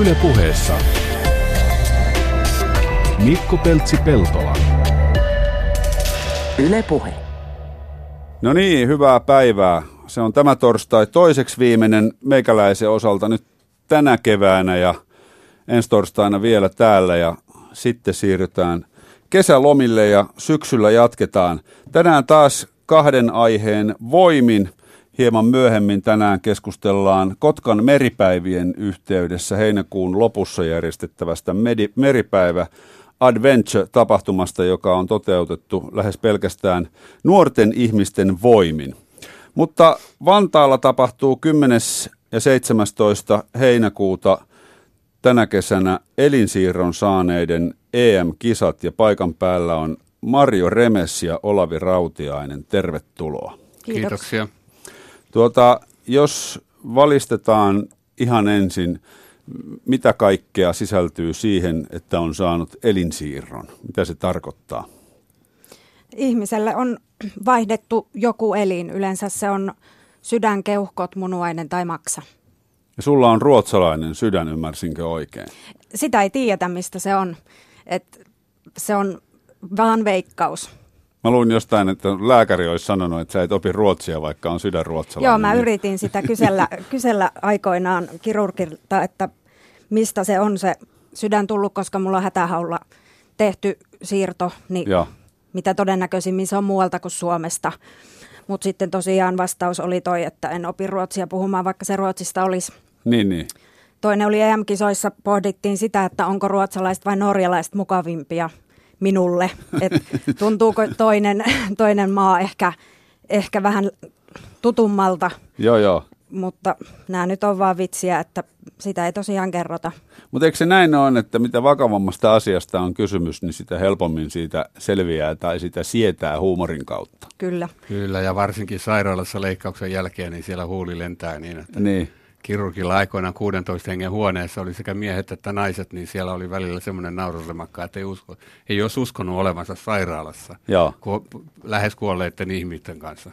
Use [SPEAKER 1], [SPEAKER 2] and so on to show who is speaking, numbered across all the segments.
[SPEAKER 1] Yle puheessa Mikko Peltsi-Peltola.
[SPEAKER 2] Yle puhe.
[SPEAKER 3] No niin, hyvää päivää. Se on tämä torstai toiseksi viimeinen meikäläisen osalta nyt tänä keväänä ja ensi torstaina vielä täällä ja sitten siirrytään kesälomille ja syksyllä jatketaan. Tänään taas kahden aiheen voimin. Hieman myöhemmin tänään keskustellaan Kotkan meripäivien yhteydessä heinäkuun lopussa järjestettävästä medi- meripäivä Adventure-tapahtumasta, joka on toteutettu lähes pelkästään nuorten ihmisten voimin. Mutta Vantaalla tapahtuu 10. ja 17. heinäkuuta tänä kesänä elinsiirron saaneiden EM-kisat ja paikan päällä on Marjo Remes ja Olavi Rautiainen. Tervetuloa.
[SPEAKER 4] Kiitoksia.
[SPEAKER 3] Tuota, jos valistetaan ihan ensin, mitä kaikkea sisältyy siihen, että on saanut elinsiirron? Mitä se tarkoittaa?
[SPEAKER 5] Ihmiselle on vaihdettu joku elin. Yleensä se on sydän, keuhkot, munuainen tai maksa.
[SPEAKER 3] Ja sulla on ruotsalainen sydän, ymmärsinkö oikein?
[SPEAKER 5] Sitä ei tiedetä, mistä se on. Et se on vaan veikkaus.
[SPEAKER 3] Mä luin jostain, että lääkäri olisi sanonut, että sä et opi ruotsia, vaikka on sydän ruotsalainen.
[SPEAKER 5] Joo, mä yritin sitä kysellä, kysellä aikoinaan kirurgilta, että mistä se on se sydän tullut, koska mulla on hätähaulla tehty siirto, niin
[SPEAKER 3] Joo.
[SPEAKER 5] mitä todennäköisimmin se on muualta kuin Suomesta. Mutta sitten tosiaan vastaus oli toi, että en opi ruotsia puhumaan, vaikka se ruotsista olisi.
[SPEAKER 3] Niin, niin.
[SPEAKER 5] Toinen oli EM-kisoissa, pohdittiin sitä, että onko ruotsalaiset vai norjalaiset mukavimpia minulle. Et tuntuuko toinen, toinen maa ehkä, ehkä vähän tutummalta,
[SPEAKER 3] Joo, joo.
[SPEAKER 5] mutta nämä nyt on vaan vitsiä, että sitä ei tosiaan kerrota.
[SPEAKER 3] Mutta eikö se näin ole, että mitä vakavammasta asiasta on kysymys, niin sitä helpommin siitä selviää tai sitä sietää huumorin kautta.
[SPEAKER 5] Kyllä.
[SPEAKER 4] Kyllä, ja varsinkin sairaalassa leikkauksen jälkeen, niin siellä huuli lentää niin, että
[SPEAKER 3] Niin.
[SPEAKER 4] Kirurgilla aikoinaan 16 hengen huoneessa oli sekä miehet että naiset, niin siellä oli välillä semmoinen nauruslemakka, että ei, usko, ei olisi uskonut olevansa sairaalassa
[SPEAKER 3] Joo.
[SPEAKER 4] ku, lähes kuolleiden ihmisten kanssa.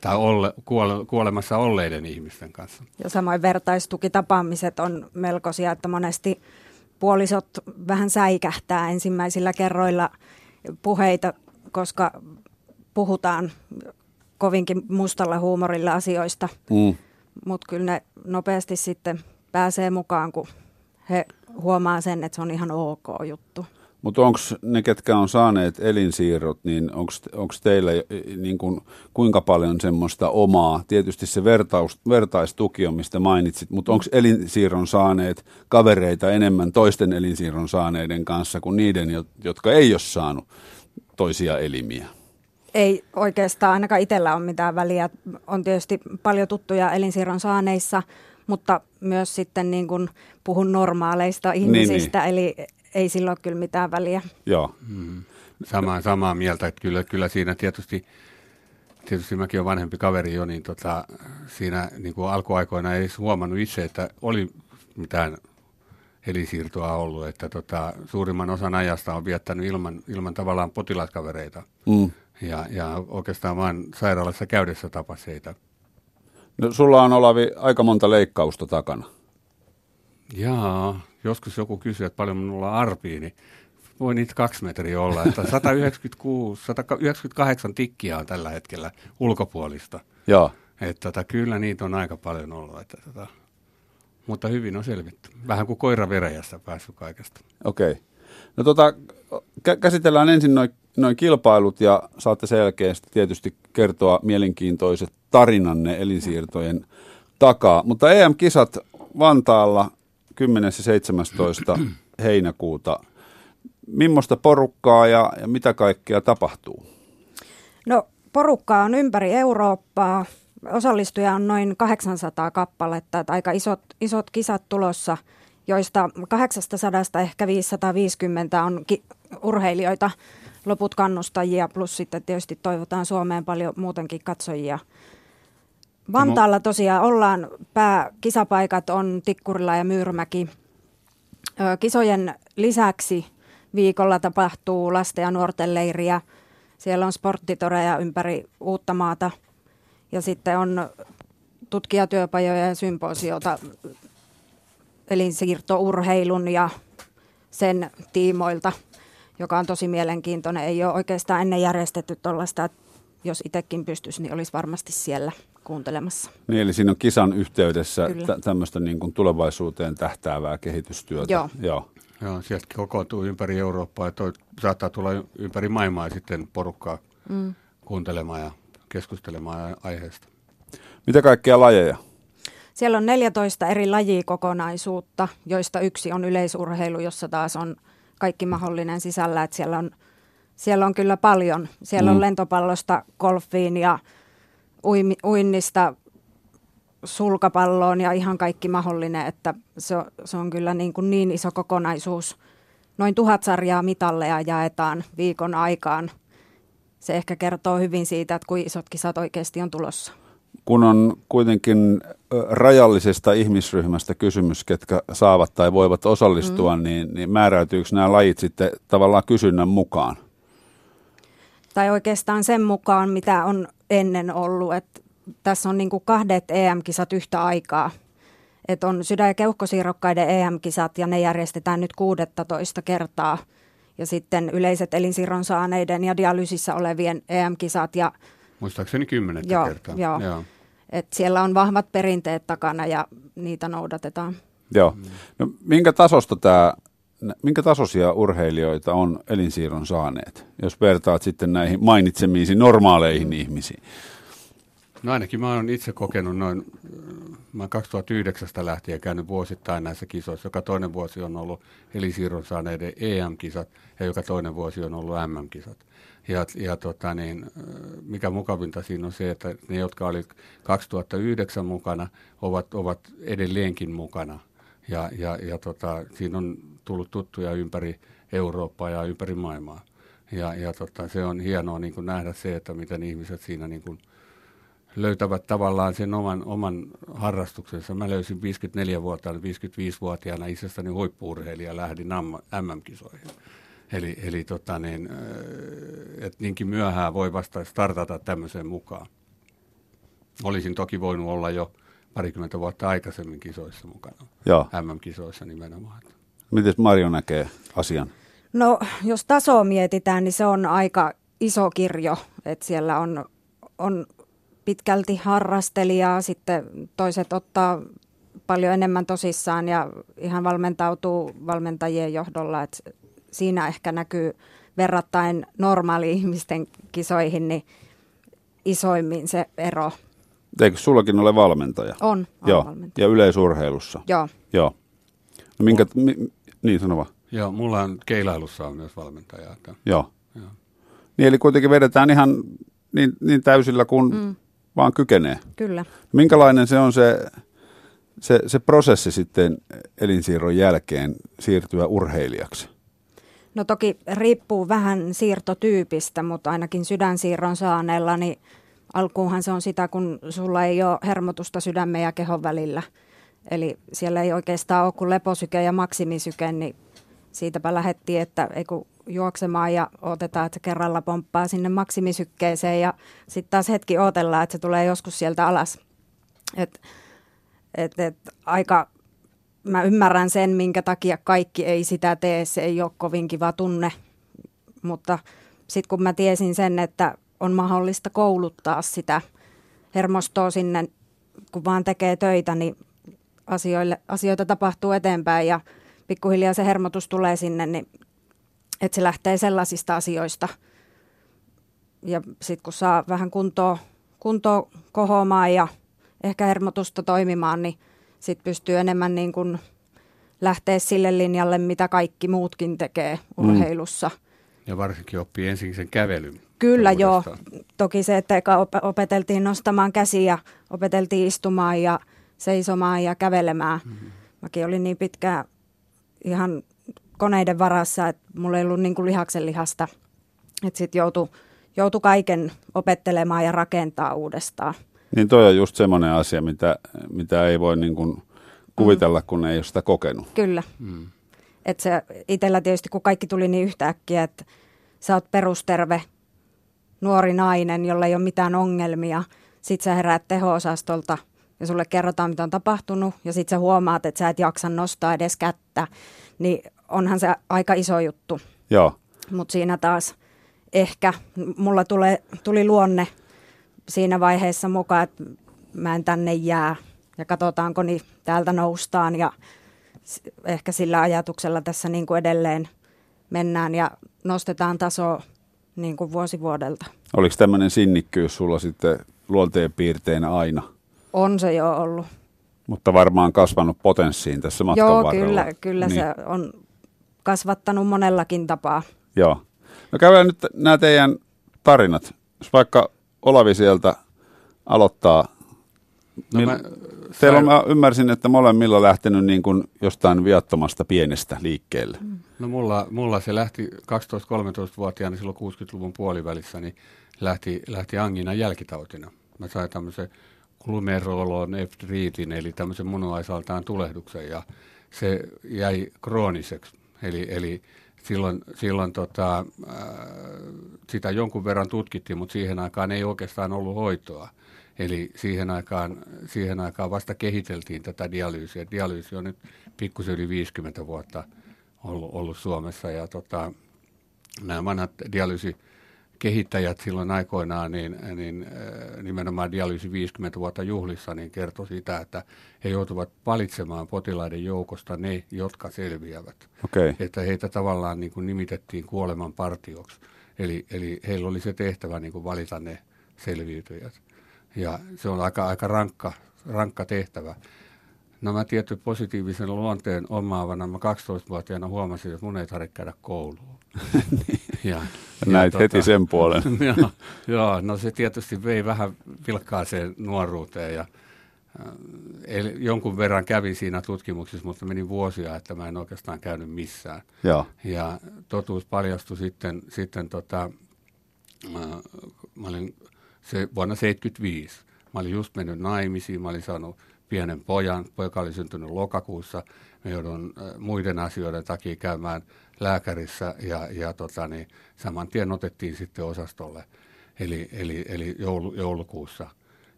[SPEAKER 4] Tai olle, kuole, kuolemassa olleiden ihmisten kanssa.
[SPEAKER 5] Ja samoin vertaistukitapaamiset on melkoisia, että monesti puolisot vähän säikähtää ensimmäisillä kerroilla puheita, koska puhutaan kovinkin mustalla huumorilla asioista,
[SPEAKER 3] Mm.
[SPEAKER 5] Mutta kyllä ne nopeasti sitten pääsee mukaan, kun he huomaa sen, että se on ihan ok juttu.
[SPEAKER 3] Mutta onko ne, ketkä on saaneet elinsiirrot, niin onko teillä eh, niin kun, kuinka paljon semmoista omaa, tietysti se vertaus, vertaistuki on, mistä mainitsit, mutta onko elinsiirron saaneet kavereita enemmän toisten elinsiirron saaneiden kanssa kuin niiden, jo- jotka ei ole saanut toisia elimiä?
[SPEAKER 5] Ei oikeastaan ainakaan itsellä ole mitään väliä. On tietysti paljon tuttuja elinsiirron saaneissa, mutta myös sitten niin kuin puhun normaaleista ihmisistä, eli ei sillä ole kyllä mitään väliä.
[SPEAKER 3] Joo,
[SPEAKER 4] Samaa, samaa mieltä, että kyllä, kyllä siinä tietysti, tietysti mäkin olen vanhempi kaveri jo, niin tota, siinä niin kuin alkuaikoina ei edes huomannut itse, että oli mitään elinsiirtoa ollut, että tota, suurimman osan ajasta on viettänyt ilman, ilman tavallaan potilaskavereita.
[SPEAKER 3] mm.
[SPEAKER 4] Ja, ja oikeastaan vain sairaalassa käydessä tapaseita.
[SPEAKER 3] no, sulla on Olavi aika monta leikkausta takana.
[SPEAKER 4] Jaa, joskus joku kysyy, että paljon minulla on arpia, niin voi niitä kaksi metriä olla. Että 196, 198 tikkiä on tällä hetkellä ulkopuolista.
[SPEAKER 3] Joo.
[SPEAKER 4] Että tota, kyllä niitä on aika paljon ollut. Että, tota, mutta hyvin on selvitty. Vähän kuin koira veräjästä päässyt kaikesta.
[SPEAKER 3] Okei. Okay. No tota, kä- käsitellään ensin noin noi kilpailut ja saatte sitten tietysti kertoa mielenkiintoiset tarinanne elinsiirtojen takaa. Mutta EM-kisat Vantaalla 10. ja 17. heinäkuuta. Mimmoista porukkaa ja, ja mitä kaikkea tapahtuu?
[SPEAKER 5] No porukkaa on ympäri Eurooppaa. Osallistuja on noin 800 kappaletta, että aika isot, isot kisat tulossa, joista 800 ehkä 550 on ki- urheilijoita, loput kannustajia, plus sitten tietysti toivotaan Suomeen paljon muutenkin katsojia. Vantaalla tosiaan ollaan, pääkisapaikat on Tikkurila ja Myyrmäki. Kisojen lisäksi viikolla tapahtuu lasten ja nuorten leiriä. Siellä on sporttitoreja ympäri uutta maata ja sitten on tutkijatyöpajoja ja symposiota elinsiirtourheilun ja sen tiimoilta, joka on tosi mielenkiintoinen. Ei ole oikeastaan ennen järjestetty tuollaista, jos itsekin pystyisi, niin olisi varmasti siellä kuuntelemassa.
[SPEAKER 3] Niin, eli siinä on kisan yhteydessä tä- tämmöistä niin kuin tulevaisuuteen tähtäävää kehitystyötä.
[SPEAKER 5] Joo.
[SPEAKER 3] Joo.
[SPEAKER 4] Joo, sieltä kokoontuu ympäri Eurooppaa ja toi, saattaa tulla ympäri maailmaa sitten porukkaa mm. kuuntelemaan ja keskustelemaan aiheesta.
[SPEAKER 3] Mitä kaikkia lajeja?
[SPEAKER 5] Siellä on 14 eri lajikokonaisuutta, joista yksi on yleisurheilu, jossa taas on kaikki mahdollinen sisällä. Että siellä, on, siellä on kyllä paljon. Siellä mm. on lentopallosta golfiin ja uimi, uinnista sulkapalloon ja ihan kaikki mahdollinen, että se, se on kyllä niin, kuin niin iso kokonaisuus. Noin tuhat sarjaa mitalleja jaetaan viikon aikaan. Se ehkä kertoo hyvin siitä, että kuinka isot kisat oikeasti on tulossa.
[SPEAKER 3] Kun on kuitenkin rajallisesta ihmisryhmästä kysymys, ketkä saavat tai voivat osallistua, mm. niin, niin määräytyykö nämä lajit sitten tavallaan kysynnän mukaan?
[SPEAKER 5] Tai oikeastaan sen mukaan, mitä on ennen ollut, että tässä on niin kuin kahdet EM-kisat yhtä aikaa. Et on sydän- ja keuhkosiirrokkaiden EM-kisat ja ne järjestetään nyt 16 kertaa. Ja sitten yleiset elinsiirron saaneiden ja dialyysissä olevien EM-kisat. Ja,
[SPEAKER 4] Muistaakseni kymmenettä
[SPEAKER 5] joo,
[SPEAKER 4] kertaa.
[SPEAKER 5] Joo. joo. Et siellä on vahvat perinteet takana ja niitä noudatetaan.
[SPEAKER 3] Joo. No, minkä tasosta tämä minkä tasoisia urheilijoita on elinsiirron saaneet, jos vertaat sitten näihin mainitsemiisi normaaleihin ihmisiin?
[SPEAKER 4] No ainakin mä oon itse kokenut noin, mä oon 2009 lähtien käynyt vuosittain näissä kisoissa. Joka toinen vuosi on ollut elinsiirron saaneiden EM-kisat ja joka toinen vuosi on ollut MM-kisat. Ja, ja tota niin, mikä mukavinta siinä on se, että ne, jotka oli 2009 mukana, ovat, ovat edelleenkin mukana. Ja, ja, ja tota, siinä on tullut tuttuja ympäri Eurooppaa ja ympäri maailmaa. Ja, ja tota, se on hienoa niin kuin nähdä se, että miten ihmiset siinä niin kuin löytävät tavallaan sen oman, oman harrastuksensa. Mä löysin 54-vuotiaana, 55-vuotiaana itsestäni huippuurheilija lähdin MM-kisoihin. Eli, eli tota niin, että niinkin myöhään voi vasta startata tämmöiseen mukaan. Olisin toki voinut olla jo parikymmentä vuotta aikaisemmin kisoissa mukana.
[SPEAKER 3] Joo.
[SPEAKER 4] MM-kisoissa nimenomaan.
[SPEAKER 3] Miten Marjo näkee asian?
[SPEAKER 5] No, jos tasoa mietitään, niin se on aika iso kirjo, että siellä on, on pitkälti harrastelijaa, sitten toiset ottaa paljon enemmän tosissaan ja ihan valmentautuu valmentajien johdolla, että siinä ehkä näkyy verrattain normaali-ihmisten kisoihin niin isoimmin se ero.
[SPEAKER 3] Eikö sullakin ole valmentaja?
[SPEAKER 5] On, on
[SPEAKER 3] Joo.
[SPEAKER 5] valmentaja.
[SPEAKER 3] Ja yleisurheilussa?
[SPEAKER 5] Joo.
[SPEAKER 3] Joo. No minkä, mi, niin sano vaan.
[SPEAKER 4] Joo, mulla on keilailussa on myös valmentaja. Että.
[SPEAKER 3] Joo. Joo. Niin eli kuitenkin vedetään ihan niin, niin täysillä kuin mm. vaan kykenee.
[SPEAKER 5] Kyllä.
[SPEAKER 3] Minkälainen se on se, se, se prosessi sitten elinsiirron jälkeen siirtyä urheilijaksi?
[SPEAKER 5] No toki riippuu vähän siirtotyypistä, mutta ainakin sydänsiirron saaneella, niin alkuunhan se on sitä, kun sulla ei ole hermotusta sydämen ja kehon välillä. Eli siellä ei oikeastaan ole kuin leposyke ja maksimisyke, niin siitäpä lähettiin, että ei kun juoksemaan ja otetaan, että se kerralla pomppaa sinne maksimisykkeeseen ja sitten taas hetki odotellaan, että se tulee joskus sieltä alas. Et, et, et, aika, mä ymmärrän sen, minkä takia kaikki ei sitä tee, se ei ole kovin kiva tunne, mutta sitten kun mä tiesin sen, että on mahdollista kouluttaa sitä hermostoa sinne, kun vaan tekee töitä, niin asioille, asioita tapahtuu eteenpäin ja pikkuhiljaa se hermotus tulee sinne, niin että se lähtee sellaisista asioista. Ja sitten kun saa vähän kuntoa, kuntoa kohoamaan ja ehkä hermotusta toimimaan, niin sitten pystyy enemmän niin kuin lähteä sille linjalle, mitä kaikki muutkin tekee mm. urheilussa. Mm.
[SPEAKER 4] Ja varsinkin oppii ensin sen kävelyn.
[SPEAKER 5] Kyllä joo. Toki se, että opeteltiin nostamaan käsiä, opeteltiin istumaan ja seisomaan ja kävelemään. Mm-hmm. Mäkin olin niin pitkään ihan koneiden varassa, että mulla ei ollut niin kuin lihaksen lihasta. Että sitten joutui, joutui kaiken opettelemaan ja rakentaa uudestaan.
[SPEAKER 3] Niin toi on just semmoinen asia, mitä, mitä ei voi niin kuin kuvitella, mm. kun ei ole sitä kokenut.
[SPEAKER 5] Kyllä. Mm. Et se itsellä tietysti, kun kaikki tuli niin yhtäkkiä, että sä oot perusterve nuori nainen, jolla ei ole mitään ongelmia. Sitten sä heräät teho-osastolta ja sulle kerrotaan, mitä on tapahtunut, ja sitten sä huomaat, että sä et jaksa nostaa edes kättä, niin onhan se aika iso juttu.
[SPEAKER 3] Joo.
[SPEAKER 5] Mutta siinä taas ehkä mulla tulee, tuli luonne siinä vaiheessa mukaan, että mä en tänne jää ja katsotaanko niin täältä noustaan ja ehkä sillä ajatuksella tässä niin kuin edelleen mennään ja nostetaan taso niin kuin vuosi vuodelta.
[SPEAKER 3] Oliko tämmöinen sinnikkyys sulla sitten luonteen piirteinä aina?
[SPEAKER 5] On se jo ollut.
[SPEAKER 3] Mutta varmaan kasvanut potenssiin tässä matkan
[SPEAKER 5] Joo,
[SPEAKER 3] varrella.
[SPEAKER 5] kyllä, kyllä niin. se on kasvattanut monellakin tapaa.
[SPEAKER 3] Joo. No käydään nyt nämä teidän tarinat. Jos vaikka Olavi sieltä aloittaa.
[SPEAKER 4] No
[SPEAKER 3] Mil...
[SPEAKER 4] mä
[SPEAKER 3] Teillä on, mä ymmärsin, että molemmilla lähtenyt niin kuin jostain viattomasta pienestä liikkeelle.
[SPEAKER 5] Mm.
[SPEAKER 4] No mulla, mulla se lähti 12-13-vuotiaana silloin 60-luvun puolivälissä, niin lähti, lähti angina jälkitautina. Mä sain tämmöisen glumerolon eftriitin, eli tämmöisen munuaisaltaan tulehduksen, ja se jäi krooniseksi. Eli, eli silloin, silloin tota, äh, sitä jonkun verran tutkittiin, mutta siihen aikaan ei oikeastaan ollut hoitoa. Eli siihen aikaan, siihen aikaan vasta kehiteltiin tätä dialyysiä. Dialyysi on nyt pikkusen yli 50 vuotta ollut, ollut Suomessa ja tota, nämä vanhat dialyysi-kehittäjät silloin aikoinaan, niin, niin äh, nimenomaan dialyysi 50 vuotta juhlissa, niin kertoi sitä, että he joutuvat valitsemaan potilaiden joukosta ne, jotka selviävät.
[SPEAKER 3] Okay.
[SPEAKER 4] Että heitä tavallaan niin kuin nimitettiin kuoleman partioksi. Eli, eli heillä oli se tehtävä niin kuin valita ne selviytyjät. Ja se on aika, aika rankka, rankka tehtävä. No mä tietty positiivisen luonteen omaavana, mä 12-vuotiaana huomasin, että mun ei tarvitse käydä kouluun. ja,
[SPEAKER 3] Näit heti sen puolen.
[SPEAKER 4] joo, joo, no se tietysti vei vähän vilkkaaseen nuoruuteen ja äh, eli jonkun verran kävin siinä tutkimuksissa, mutta meni vuosia, että mä en oikeastaan käynyt missään.
[SPEAKER 3] Joo.
[SPEAKER 4] Ja totuus paljastui sitten, sitten tota, mä, mä olin se vuonna 75. Mä olin just mennyt naimisiin, mä olin saanut pienen pojan, poika oli syntynyt lokakuussa. Me joudun äh, muiden asioiden takia käymään lääkärissä ja, ja tota, niin, saman tien otettiin sitten osastolle, eli, eli, eli joulu, joulukuussa.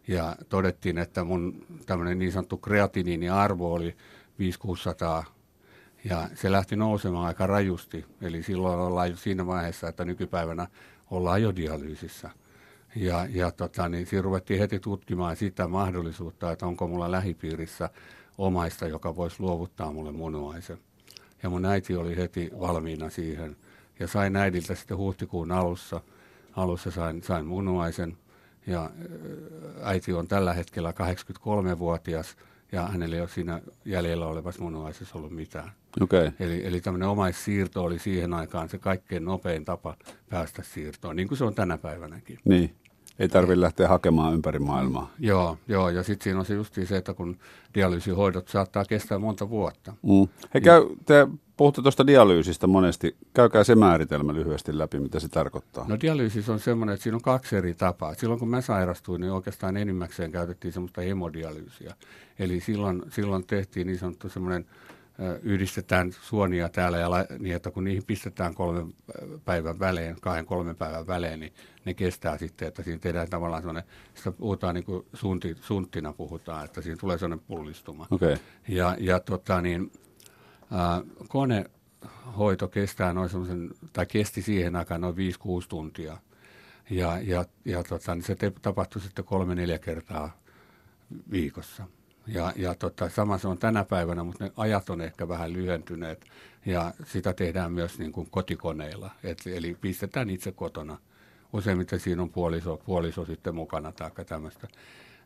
[SPEAKER 4] Ja todettiin, että mun tämmöinen niin sanottu kreatiniini-arvo oli 5600 ja se lähti nousemaan aika rajusti. Eli silloin ollaan jo siinä vaiheessa, että nykypäivänä ollaan jo dialyysissä. Ja, ja tota, niin siinä ruvettiin heti tutkimaan sitä mahdollisuutta, että onko mulla lähipiirissä omaista, joka voisi luovuttaa mulle munuaisen. Ja mun äiti oli heti valmiina siihen. Ja sain äidiltä sitten huhtikuun alussa, alussa sain, sain munuaisen. Ja ä, äiti on tällä hetkellä 83-vuotias ja hänellä ei ole siinä jäljellä olevassa munuaisessa ollut mitään.
[SPEAKER 3] Okay.
[SPEAKER 4] Eli, eli tämmöinen omaissiirto oli siihen aikaan se kaikkein nopein tapa päästä siirtoon, niin kuin se on tänä päivänäkin.
[SPEAKER 3] Niin. Ei tarvitse lähteä hakemaan ympäri maailmaa.
[SPEAKER 4] Joo, joo ja sitten siinä on se justiin se, että kun dialyysihoidot saattaa kestää monta vuotta.
[SPEAKER 3] Mm. Hei, käy, te puhutte tuosta dialyysistä monesti. Käykää se määritelmä lyhyesti läpi, mitä se tarkoittaa.
[SPEAKER 4] No dialyysis on semmoinen, että siinä on kaksi eri tapaa. Silloin kun mä sairastuin, niin oikeastaan enimmäkseen käytettiin semmoista hemodialyysiä. Eli silloin, silloin tehtiin niin sanottu semmoinen, yhdistetään suonia täällä ja la, niin, että kun niihin pistetään kolmen päivän välein, kahden kolmen päivän välein, niin ne kestää sitten, että siinä tehdään tavallaan semmoinen, sitä puhutaan niin kuin sunti, sunttina puhutaan, että siinä tulee semmoinen pullistuma.
[SPEAKER 3] Okei. Okay.
[SPEAKER 4] Ja, ja tota niin, äh, konehoito kestää noin semmoisen, tai kesti siihen aikaan noin 5-6 tuntia. Ja, ja, ja tota, niin se tapahtui sitten kolme-neljä kertaa viikossa. Ja, ja tota, sama se on tänä päivänä, mutta ne ajat on ehkä vähän lyhentyneet. Ja sitä tehdään myös niin kuin kotikoneilla. Et, eli pistetään itse kotona. Useimmiten siinä on puoliso, puoliso sitten mukana tai tämmöistä.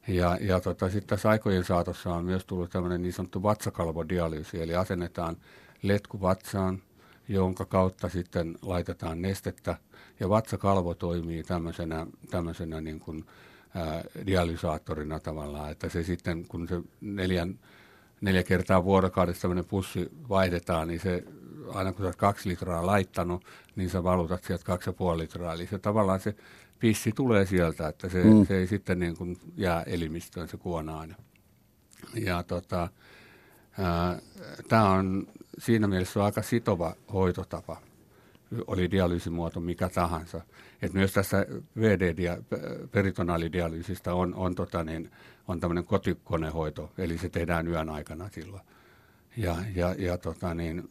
[SPEAKER 4] Ja, ja tota, sitten tässä aikojen saatossa on myös tullut tämmöinen niin sanottu vatsakalvodialyysi, eli asennetaan letku vatsaan, jonka kautta sitten laitetaan nestettä. Ja vatsakalvo toimii tämmöisenä, tämmöisenä niin kuin, ää, dialysaattorina tavallaan, että se sitten, kun se neljän, neljä kertaa vuorokaudessa tämmöinen pussi vaihdetaan, niin se aina kun sä oot kaksi litraa laittanut, niin sä valutat sieltä kaksi ja puoli litraa. Eli se tavallaan se pissi tulee sieltä, että se, mm. se ei sitten niin kuin jää elimistöön se kuonaan. Ja tota, tämä on siinä mielessä on aika sitova hoitotapa. Oli dialyysimuoto mikä tahansa. Et myös tässä VD-peritonaalidialyysistä on, on, tota niin, on tämmöinen kotikonehoito, eli se tehdään yön aikana silloin. Ja, ja, ja tota niin,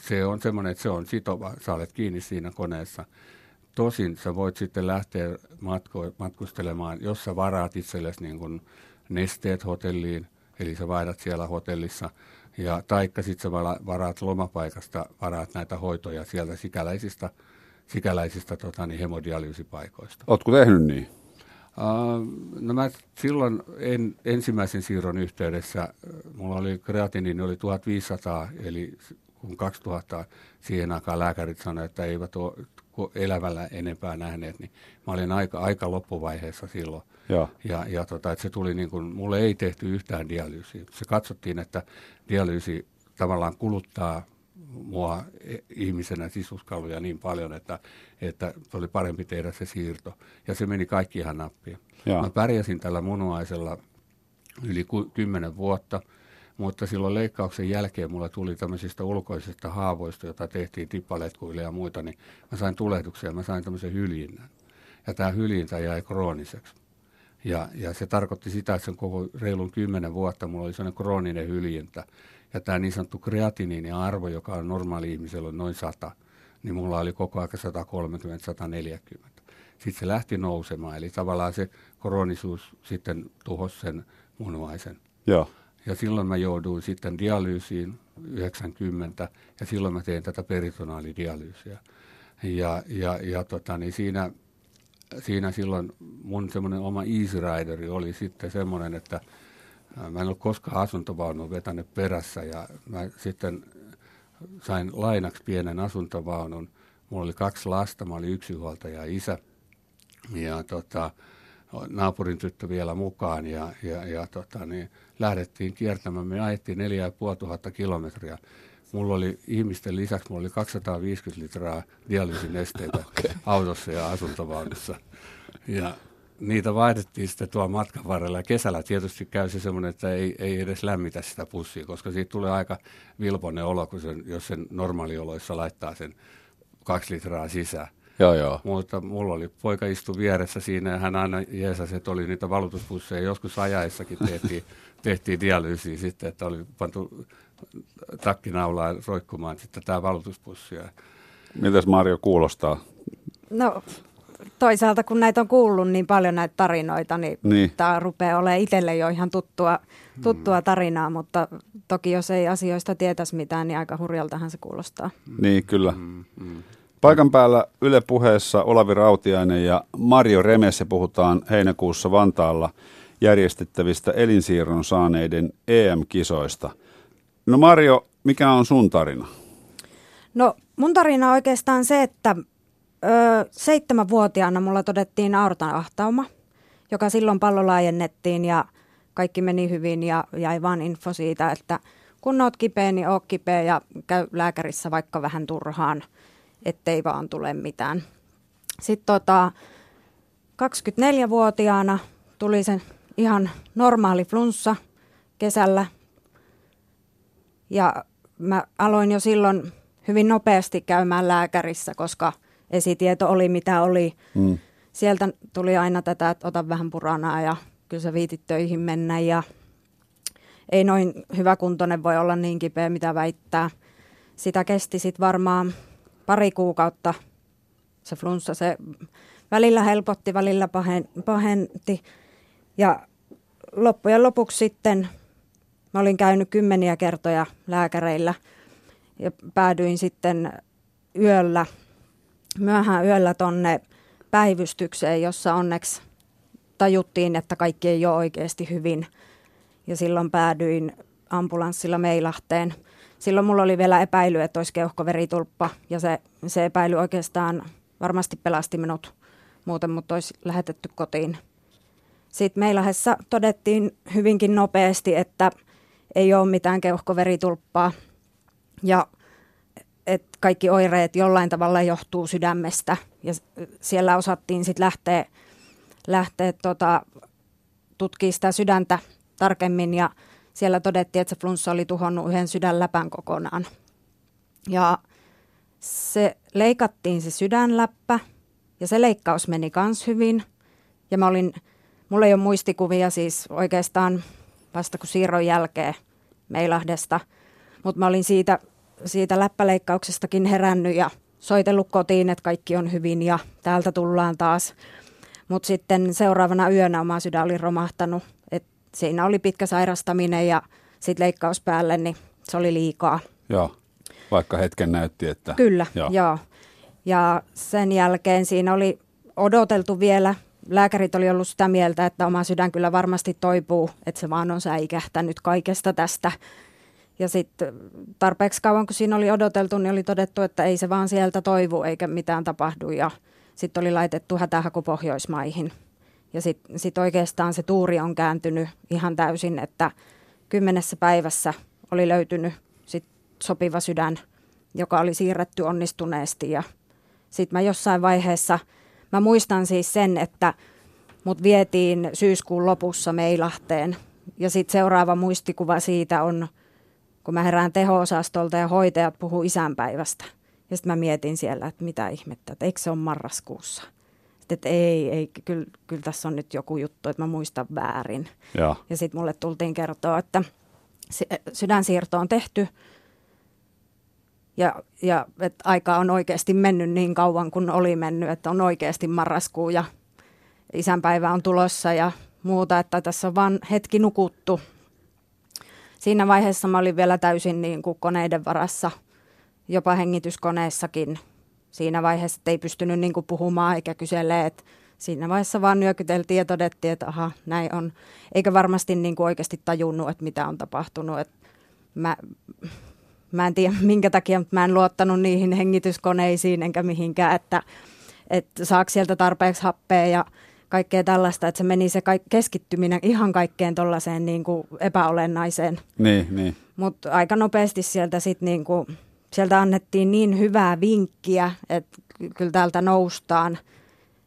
[SPEAKER 4] se on semmoinen, että se on sitova, sä olet kiinni siinä koneessa. Tosin sä voit sitten lähteä matko, matkustelemaan, jos sä varaat itsellesi niin kuin nesteet hotelliin, eli sä vaihdat siellä hotellissa, ja taikka sitten sä varaat lomapaikasta, varaat näitä hoitoja sieltä sikäläisistä, sikäläisistä tota, niin hemodialyysipaikoista.
[SPEAKER 3] Oletko tehnyt niin?
[SPEAKER 4] Uh, no mä silloin en, ensimmäisen siirron yhteydessä, mulla oli kreatiniini oli 1500, eli kun 2000 siihen aikaan lääkärit sanoivat, että eivät ole elävällä enempää nähneet, niin mä olin aika, aika loppuvaiheessa silloin.
[SPEAKER 3] Ja,
[SPEAKER 4] ja, ja tota, että se tuli niin kuin, mulle ei tehty yhtään dialyysiä. Se katsottiin, että dialyysi tavallaan kuluttaa mua e, ihmisenä sisuskaluja niin paljon, että, että oli parempi tehdä se siirto. Ja se meni kaikki ihan nappiin. Ja. Mä pärjäsin tällä munuaisella yli kymmenen vuotta, mutta silloin leikkauksen jälkeen mulla tuli tämmöisistä ulkoisista haavoista, joita tehtiin tippaletkuille ja muita, niin mä sain tulehduksia, mä sain tämmöisen hyljinän. Ja tämä hyljintä jäi krooniseksi. Ja, ja se tarkoitti sitä, että sen koko reilun kymmenen vuotta mulla oli sellainen krooninen hyljintä. Ja tämä niin sanottu kreatiniinin arvo, joka on normaali ihmisellä on noin 100, niin mulla oli koko ajan 130-140. Sitten se lähti nousemaan, eli tavallaan se koronisuus sitten tuhosi sen munuaisen.
[SPEAKER 3] Joo.
[SPEAKER 4] Ja silloin mä jouduin sitten dialyysiin 90, ja silloin mä tein tätä peritonaalidialyysiä. Ja, ja, ja tota, niin siinä siinä silloin mun semmoinen oma Easy Rideri oli sitten semmoinen, että mä en ole koskaan asuntovaunua vetänyt perässä ja mä sitten sain lainaksi pienen asuntovaunun. Mulla oli kaksi lasta, mä olin yksinhuoltaja isä ja tota, naapurin tyttö vielä mukaan ja, ja, ja tota, niin lähdettiin kiertämään. Me ajettiin 4500 kilometriä Mulla oli ihmisten lisäksi, mulla oli 250 litraa dialyysinesteitä okay. autossa ja asuntovaunussa. Ja niitä vaihdettiin sitten tuolla matkan varrella. Ja kesällä tietysti käy se semmoinen, että ei, ei edes lämmitä sitä pussia, koska siitä tulee aika vilponen olo, kun sen, jos sen normaalioloissa laittaa sen kaksi litraa sisään.
[SPEAKER 3] Joo, joo.
[SPEAKER 4] Mutta mulla oli poika istu vieressä siinä ja hän aina jeesasi, että oli niitä valutuspusseja. Joskus ajaessakin tehtiin, tehtiin dialyysiä sitten, että oli pantu takkinaulaa roikkumaan sitten tämä valutuspussia.
[SPEAKER 3] Mitäs Mario kuulostaa?
[SPEAKER 5] No toisaalta kun näitä on kuullut niin paljon näitä tarinoita, niin, niin. tämä rupeaa olemaan itselle jo ihan tuttua, tuttua tarinaa, mutta toki jos ei asioista tietäisi mitään, niin aika hurjaltahan se kuulostaa.
[SPEAKER 3] Niin, kyllä. Mm, mm. Paikan päällä Yle puheessa Olavi Rautiainen ja Mario Remesse puhutaan heinäkuussa Vantaalla järjestettävistä elinsiirron saaneiden EM-kisoista – No Mario, mikä on sun tarina?
[SPEAKER 5] No mun tarina on oikeastaan se, että ö, seitsemänvuotiaana mulla todettiin aortan ahtauma, joka silloin pallo laajennettiin ja kaikki meni hyvin ja jäi vaan info siitä, että kun oot kipeä, niin oot kipeä ja käy lääkärissä vaikka vähän turhaan, ettei vaan tule mitään. Sitten tota, 24-vuotiaana tuli se ihan normaali flunssa kesällä ja mä aloin jo silloin hyvin nopeasti käymään lääkärissä, koska esitieto oli mitä oli. Mm. Sieltä tuli aina tätä, että ota vähän puranaa ja kyllä sä viitit töihin mennä ja ei noin hyvä kuntoinen voi olla niin kipeä, mitä väittää. Sitä kesti sitten varmaan pari kuukautta se flunssa. Se välillä helpotti, välillä pahen, pahenti. Ja loppujen lopuksi sitten Mä olin käynyt kymmeniä kertoja lääkäreillä ja päädyin sitten yöllä, myöhään yöllä tonne päivystykseen, jossa onneksi tajuttiin, että kaikki ei ole oikeasti hyvin. Ja silloin päädyin ambulanssilla Meilahteen. Silloin mulla oli vielä epäily, että olisi keuhkoveritulppa ja se, se epäily oikeastaan varmasti pelasti minut. Muuten mut olisi lähetetty kotiin. Sitten Meilahessa todettiin hyvinkin nopeasti, että – ei ole mitään keuhkoveritulppaa ja että kaikki oireet jollain tavalla johtuu sydämestä ja siellä osattiin sitten lähteä, lähteä tota, tutkimaan sitä sydäntä tarkemmin ja siellä todettiin, että se flunssa oli tuhonnut yhden sydänläpän kokonaan. Ja se leikattiin se sydänläppä ja se leikkaus meni kans hyvin. Ja mä olin, mulla ei ole muistikuvia siis oikeastaan vasta kuin siirron jälkeen Meilahdesta, mutta mä olin siitä, siitä läppäleikkauksestakin herännyt ja soitellut kotiin, että kaikki on hyvin ja täältä tullaan taas. Mutta sitten seuraavana yönä oma sydän oli romahtanut. Et siinä oli pitkä sairastaminen ja sitten leikkaus päälle, niin se oli liikaa.
[SPEAKER 3] Joo, vaikka hetken näytti, että...
[SPEAKER 5] Kyllä, joo. joo. Ja sen jälkeen siinä oli odoteltu vielä. Lääkärit oli ollut sitä mieltä, että oma sydän kyllä varmasti toipuu, että se vaan on säikähtänyt kaikesta tästä. Ja sitten tarpeeksi kauan, kun siinä oli odoteltu, niin oli todettu, että ei se vaan sieltä toivu eikä mitään tapahdu. Ja sitten oli laitettu hätähaku Pohjoismaihin. Ja sitten sit oikeastaan se tuuri on kääntynyt ihan täysin, että kymmenessä päivässä oli löytynyt sit sopiva sydän, joka oli siirretty onnistuneesti. Ja sitten mä jossain vaiheessa, mä muistan siis sen, että mut vietiin syyskuun lopussa Meilahteen. Ja sitten seuraava muistikuva siitä on, kun mä herään teho-osastolta ja hoitajat puhuu isänpäivästä. Ja sitten mä mietin siellä, että mitä ihmettä, että eikö se ole marraskuussa. Sitten, että ei, ei kyllä, kyllä tässä on nyt joku juttu, että mä muistan väärin.
[SPEAKER 3] Ja,
[SPEAKER 5] Ja sitten mulle tultiin kertoa, että sydänsiirto on tehty ja, ja että aika on oikeasti mennyt niin kauan kuin oli mennyt, että on oikeasti marraskuu ja isänpäivä on tulossa ja muuta, että tässä on vain hetki nukuttu. Siinä vaiheessa mä olin vielä täysin niin kuin koneiden varassa, jopa hengityskoneessakin. Siinä vaiheessa ei pystynyt niin kuin puhumaan eikä kyselee, että siinä vaiheessa vaan nyökyteltiin ja todettiin, että aha, näin on. Eikä varmasti niin kuin oikeasti tajunnut, että mitä on tapahtunut. Että mä, mä en tiedä minkä takia, mutta mä en luottanut niihin hengityskoneisiin enkä mihinkään, että, että saako sieltä tarpeeksi happea ja kaikkea tällaista, että se meni se kaik- keskittyminen ihan kaikkeen tuollaiseen niin kuin epäolennaiseen.
[SPEAKER 3] niin, niin.
[SPEAKER 5] Mutta aika nopeasti sieltä sit niinku, sieltä annettiin niin hyvää vinkkiä, että ky- kyllä täältä noustaan.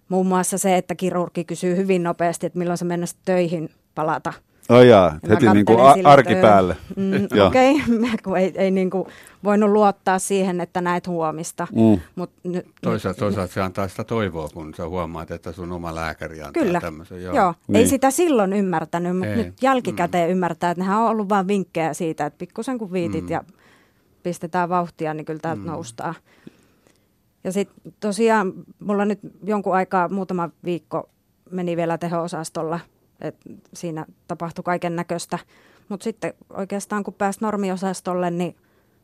[SPEAKER 5] Muun muassa se, että kirurgi kysyy hyvin nopeasti, että milloin sä mennä töihin palata.
[SPEAKER 3] Oh jaa,
[SPEAKER 5] Ja
[SPEAKER 3] heti niin kuin a- arki
[SPEAKER 5] että,
[SPEAKER 3] päälle.
[SPEAKER 5] Mm. Okei, okay. ei, ei niinku voinut luottaa siihen, että näet huomista.
[SPEAKER 3] Mm.
[SPEAKER 5] Mut nyt,
[SPEAKER 4] Toisaalta, toisaalta se antaa sitä toivoa, kun sä huomaat, että sun oma lääkäri antaa
[SPEAKER 5] Kyllä,
[SPEAKER 4] tämmöisen.
[SPEAKER 5] joo. joo.
[SPEAKER 3] Niin.
[SPEAKER 5] Ei sitä silloin ymmärtänyt, mutta
[SPEAKER 4] Ei.
[SPEAKER 5] nyt jälkikäteen mm. ymmärtää, että nehän on ollut vain vinkkejä siitä, että pikkusen kun viitit mm. ja pistetään vauhtia, niin kyllä täältä mm. noustaan. Ja sitten tosiaan mulla nyt jonkun aikaa, muutama viikko meni vielä teho-osastolla, että siinä tapahtui kaiken näköistä. Mutta sitten oikeastaan kun pääsi normiosastolle, niin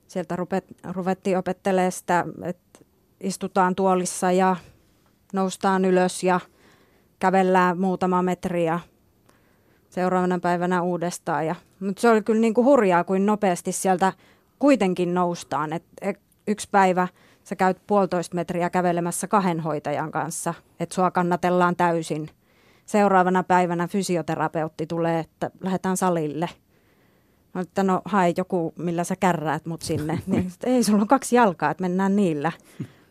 [SPEAKER 5] sieltä rupet, ruvettiin opettelemaan sitä, että istutaan tuolissa ja noustaan ylös ja kävellään muutama metri ja seuraavana päivänä uudestaan. Mutta se oli kyllä niin kuin hurjaa, kuin nopeasti sieltä kuitenkin noustaan. Et, et, yksi päivä sä käyt puolitoista metriä kävelemässä kahden hoitajan kanssa, että sua kannatellaan täysin. Seuraavana päivänä fysioterapeutti tulee, että lähdetään salille. No, että no hae joku, millä sä kärräät mut sinne. Niin, sit, ei, sulla on kaksi jalkaa, että mennään niillä.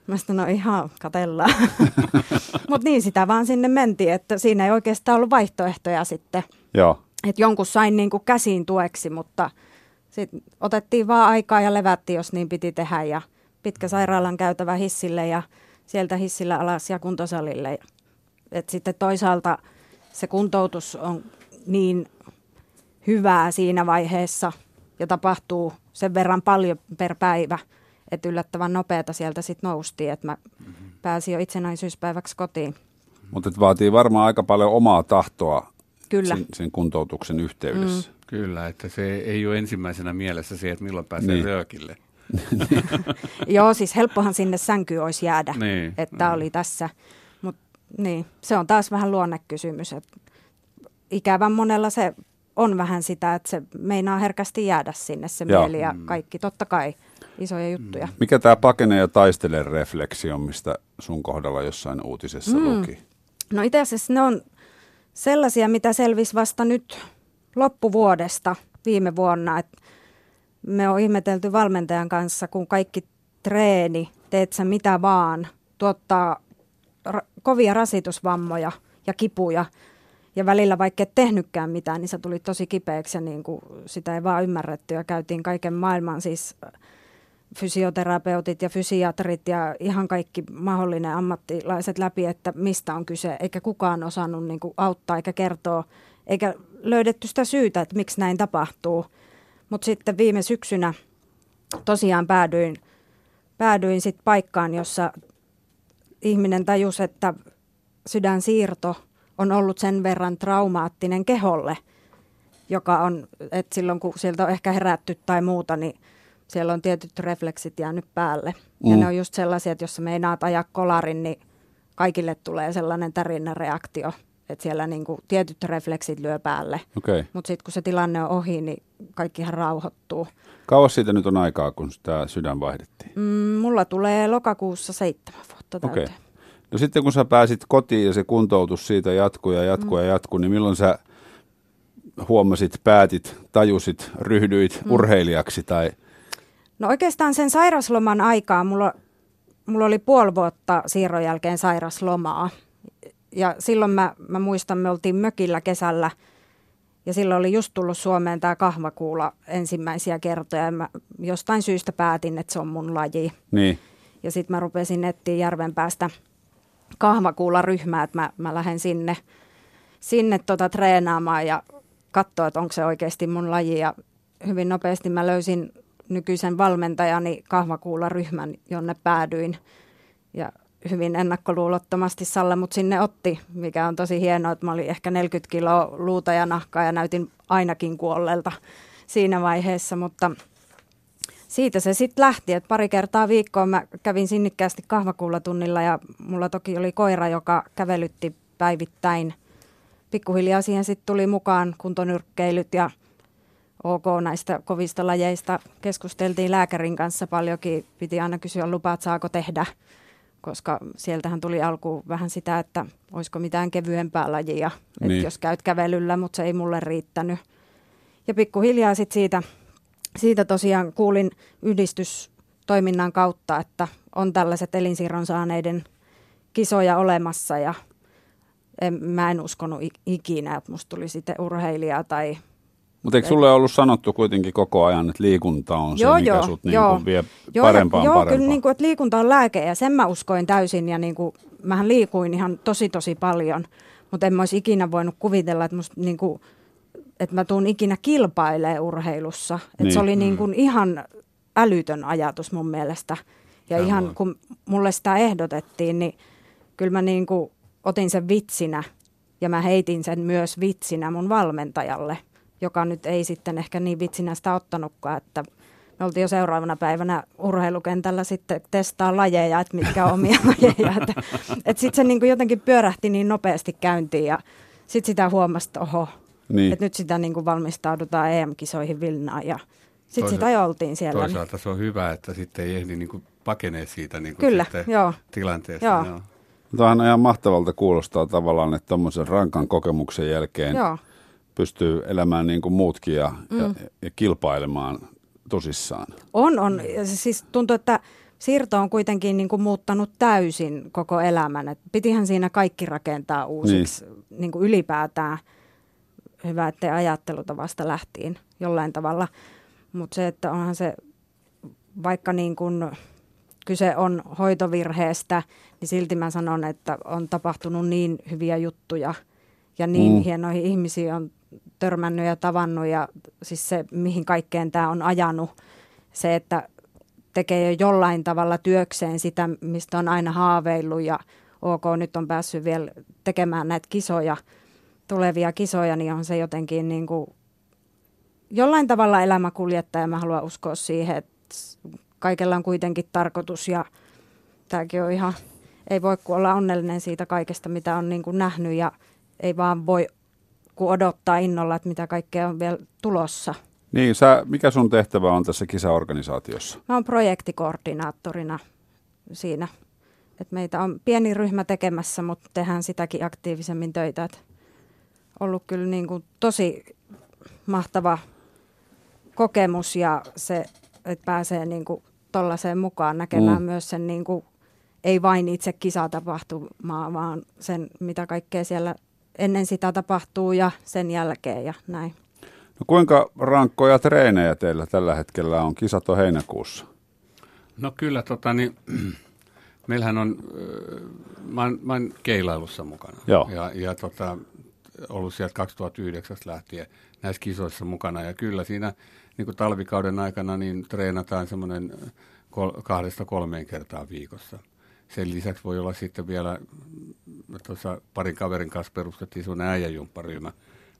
[SPEAKER 5] Mä sanoin, no ihan katellaan. Mutta niin sitä vaan sinne mentiin, että siinä ei oikeastaan ollut vaihtoehtoja sitten.
[SPEAKER 3] Joo,
[SPEAKER 5] Että jonkun sain niin kuin käsiin tueksi, mutta sitten otettiin vaan aikaa ja levättiin, jos niin piti tehdä. Ja pitkä sairaalan käytävä hissille ja sieltä hissillä alas ja kuntosalille. Et sitten toisaalta se kuntoutus on niin hyvää siinä vaiheessa ja tapahtuu sen verran paljon per päivä, että yllättävän nopeata sieltä sitten noustiin, että mä pääsin jo itsenäisyyspäiväksi kotiin.
[SPEAKER 3] mutta vaatii varmaan aika paljon omaa tahtoa
[SPEAKER 5] Kyllä.
[SPEAKER 3] sen, sen kuntoutuksen yhteydessä. Mm.
[SPEAKER 4] Kyllä, että se ei ole ensimmäisenä mielessä se, että milloin pääsee
[SPEAKER 3] Niin.
[SPEAKER 4] niin. röökille.
[SPEAKER 5] Joo, siis helppohan sinne sänkyyn olisi jäädä,
[SPEAKER 4] Niin,
[SPEAKER 5] että oli tässä. Niin, se on taas vähän luonnekysymys. Et ikävän monella se on vähän sitä, että se meinaa herkästi jäädä sinne se
[SPEAKER 3] Joo.
[SPEAKER 5] mieli ja kaikki. Totta kai isoja juttuja.
[SPEAKER 3] Mikä tämä pakene ja taistele refleksi on, mistä sun kohdalla jossain uutisessa mm. luki?
[SPEAKER 5] No itse asiassa ne on sellaisia, mitä selvisi vasta nyt loppuvuodesta viime vuonna. Et me on ihmetelty valmentajan kanssa, kun kaikki treeni, teet sä mitä vaan, tuottaa ra- kovia rasitusvammoja ja kipuja. Ja välillä vaikka et tehnytkään mitään, niin se tuli tosi kipeäksi ja niin kuin sitä ei vaan ymmärretty. Ja käytiin kaiken maailman siis fysioterapeutit ja fysiatrit ja ihan kaikki mahdollinen ammattilaiset läpi, että mistä on kyse, eikä kukaan osannut niin kuin auttaa eikä kertoa, eikä löydetty sitä syytä, että miksi näin tapahtuu. Mutta sitten viime syksynä tosiaan päädyin, päädyin sit paikkaan, jossa ihminen tajusi, että sydänsiirto on ollut sen verran traumaattinen keholle, joka on, että silloin kun sieltä on ehkä herätty tai muuta, niin siellä on tietyt refleksit jäänyt päälle. Mm. Ja ne on just sellaisia, että jos sä meinaat ajaa kolarin, niin kaikille tulee sellainen reaktio, että siellä niinku tietyt refleksit lyö päälle.
[SPEAKER 3] Okay.
[SPEAKER 5] Mutta sitten kun se tilanne on ohi, niin kaikkihan rauhoittuu.
[SPEAKER 3] Kauas siitä nyt on aikaa, kun tämä sydän vaihdettiin?
[SPEAKER 5] Mm, mulla tulee lokakuussa seitsemän vuotta täyteen. Okay.
[SPEAKER 3] No sitten kun sä pääsit kotiin ja se kuntoutus siitä jatkuu ja jatkuu mm. ja jatkuu, niin milloin sä huomasit, päätit, tajusit, ryhdyit mm. urheilijaksi tai –
[SPEAKER 5] No oikeastaan sen sairasloman aikaa mulla, mulla oli puoli vuotta siirron jälkeen sairaslomaa. Ja silloin mä, mä muistan, me oltiin mökillä kesällä ja silloin oli just tullut Suomeen tämä kahvakuula ensimmäisiä kertoja. Ja mä jostain syystä päätin, että se on mun laji.
[SPEAKER 3] Niin.
[SPEAKER 5] Ja sitten mä rupesin etsiä järven päästä kahvakuula-ryhmää, että mä, mä lähden sinne, sinne tota treenaamaan ja katsoa, että onko se oikeasti mun laji. Ja hyvin nopeasti mä löysin nykyisen valmentajani kahvakuularyhmän, jonne päädyin. Ja hyvin ennakkoluulottomasti Salle mut sinne otti, mikä on tosi hienoa, että mä olin ehkä 40 kiloa luuta ja nahkaa ja näytin ainakin kuolleelta siinä vaiheessa, mutta siitä se sitten lähti, että pari kertaa viikkoon mä kävin sinnikkäästi kahvakuulatunnilla ja mulla toki oli koira, joka kävelytti päivittäin. Pikkuhiljaa siihen sitten tuli mukaan kuntonyrkkeilyt ja ok näistä kovista lajeista. Keskusteltiin lääkärin kanssa paljonkin, piti aina kysyä lupaa, että saako tehdä, koska sieltähän tuli alku vähän sitä, että olisiko mitään kevyempää lajia, niin. että jos käyt kävelyllä, mutta se ei mulle riittänyt. Ja pikkuhiljaa sitten siitä, siitä tosiaan kuulin yhdistystoiminnan kautta, että on tällaiset elinsiirron saaneiden kisoja olemassa ja en, mä en uskonut ikinä, että musta tuli sitten urheilija tai
[SPEAKER 3] mutta eikö sulle ollut sanottu kuitenkin koko ajan, että liikunta on joo, se, mikä joo, sut joo. Niin vie joo, parempaan
[SPEAKER 5] Joo,
[SPEAKER 3] parempaan.
[SPEAKER 5] kyllä niin kuin, että liikunta on lääke ja sen mä uskoin täysin ja niin kuin, mähän liikuin ihan tosi tosi paljon, mutta en mä olisi ikinä voinut kuvitella, että, musta, niin kuin, että mä tuun ikinä kilpailemaan urheilussa. Että niin. se oli niin kuin, ihan älytön ajatus mun mielestä. Ja Tämä ihan kun mulle sitä ehdotettiin, niin kyllä mä niin kuin, otin sen vitsinä ja mä heitin sen myös vitsinä mun valmentajalle – joka nyt ei sitten ehkä niin vitsinä sitä ottanutkaan, että me oltiin jo seuraavana päivänä urheilukentällä sitten testaa lajeja, että mitkä on omia lajeja. Että, että sitten se niin kuin jotenkin pyörähti niin nopeasti käyntiin ja sitten sitä huomasi, että oho, niin. että nyt sitä niin kuin valmistaudutaan EM-kisoihin Vilnaan ja sitten sitä jo oltiin siellä.
[SPEAKER 4] Toisaalta se on hyvä, että sitten ei ehdi niin kuin pakenee siitä niin
[SPEAKER 5] kuin Kyllä, joo.
[SPEAKER 4] tilanteesta.
[SPEAKER 5] Joo. Joo.
[SPEAKER 3] Tuohan ihan mahtavalta kuulostaa tavallaan, että tuommoisen rankan kokemuksen jälkeen Joo pystyy elämään niin kuin muutkin ja, mm. ja, ja kilpailemaan tosissaan.
[SPEAKER 5] On, on. Siis tuntuu, että siirto on kuitenkin niin kuin muuttanut täysin koko elämän. Et pitihän siinä kaikki rakentaa uusiksi niin. Niin kuin ylipäätään. Hyvä, ettei ajattelutavasta lähtien jollain tavalla. Mutta se, että onhan se, vaikka niin kuin kyse on hoitovirheestä, niin silti mä sanon, että on tapahtunut niin hyviä juttuja ja niin mm. hienoihin ihmisiä on törmännyt ja tavannut ja siis se, mihin kaikkeen tämä on ajanut, se, että tekee jo jollain tavalla työkseen sitä, mistä on aina haaveillut ja ok, nyt on päässyt vielä tekemään näitä kisoja, tulevia kisoja, niin on se jotenkin niin kuin jollain tavalla elämä kuljettaa ja mä haluan uskoa siihen, että kaikella on kuitenkin tarkoitus ja tämäkin on ihan, ei voi olla onnellinen siitä kaikesta, mitä on niin kuin nähnyt ja ei vaan voi kun odottaa innolla, että mitä kaikkea on vielä tulossa.
[SPEAKER 3] Niin, sä, mikä sun tehtävä on tässä kisaorganisaatiossa?
[SPEAKER 5] Mä oon projektikoordinaattorina siinä. Et meitä on pieni ryhmä tekemässä, mutta tehdään sitäkin aktiivisemmin töitä. Et ollut kyllä niin kuin tosi mahtava kokemus ja se, että pääsee niin kuin tollaiseen mukaan näkemään mm. myös sen niin kuin, ei vain itse kisatapahtumaa, vaan sen, mitä kaikkea siellä ennen sitä tapahtuu ja sen jälkeen ja näin.
[SPEAKER 3] No kuinka rankkoja treenejä teillä tällä hetkellä on? Kisat on heinäkuussa.
[SPEAKER 4] No kyllä, tota, niin, meillähän on, mä oon, mä oon keilailussa mukana.
[SPEAKER 3] Joo.
[SPEAKER 4] Ja, ja tota, ollut sieltä 2009 lähtien näissä kisoissa mukana. Ja kyllä siinä niin kuin talvikauden aikana niin treenataan semmoinen kol- kahdesta kolmeen kertaa viikossa. Sen lisäksi voi olla sitten vielä, tuossa parin kaverin kanssa perustettiin semmoinen äijäjumpparyhmä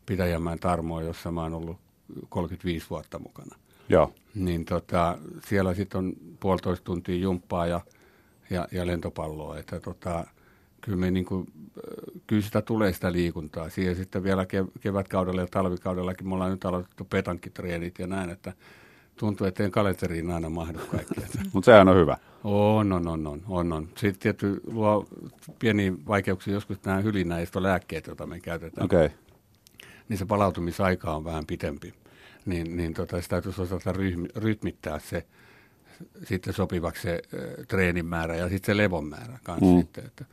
[SPEAKER 4] Pitäjänmäen Tarmoa, jossa mä oon ollut 35 vuotta mukana.
[SPEAKER 3] Joo.
[SPEAKER 4] Niin tota, siellä sitten on puolitoista tuntia jumppaa ja, ja, ja lentopalloa. Että tota, kyllä, me niin kuin, kyllä sitä tulee sitä liikuntaa. Siihen sitten vielä kevätkaudella ja talvikaudellakin me ollaan nyt aloitettu petankitreenit ja näin, että tuntuu, että en kalenteriin aina mahdu kaikki.
[SPEAKER 3] Mutta sehän on hyvä.
[SPEAKER 4] On, on, on, on, on, on. Sitten tietty luo pieniä vaikeuksia joskus nämä hylinäistölääkkeet, joita me käytetään.
[SPEAKER 3] Okei. Okay.
[SPEAKER 4] Niin se palautumisaika on vähän pitempi. Niin, niin tota, sitä täytyisi osata ryhmi, rytmittää se sitten sopivaksi se äh, treenin määrä ja sitten se levon määrä kanssa mm. sitten. Että,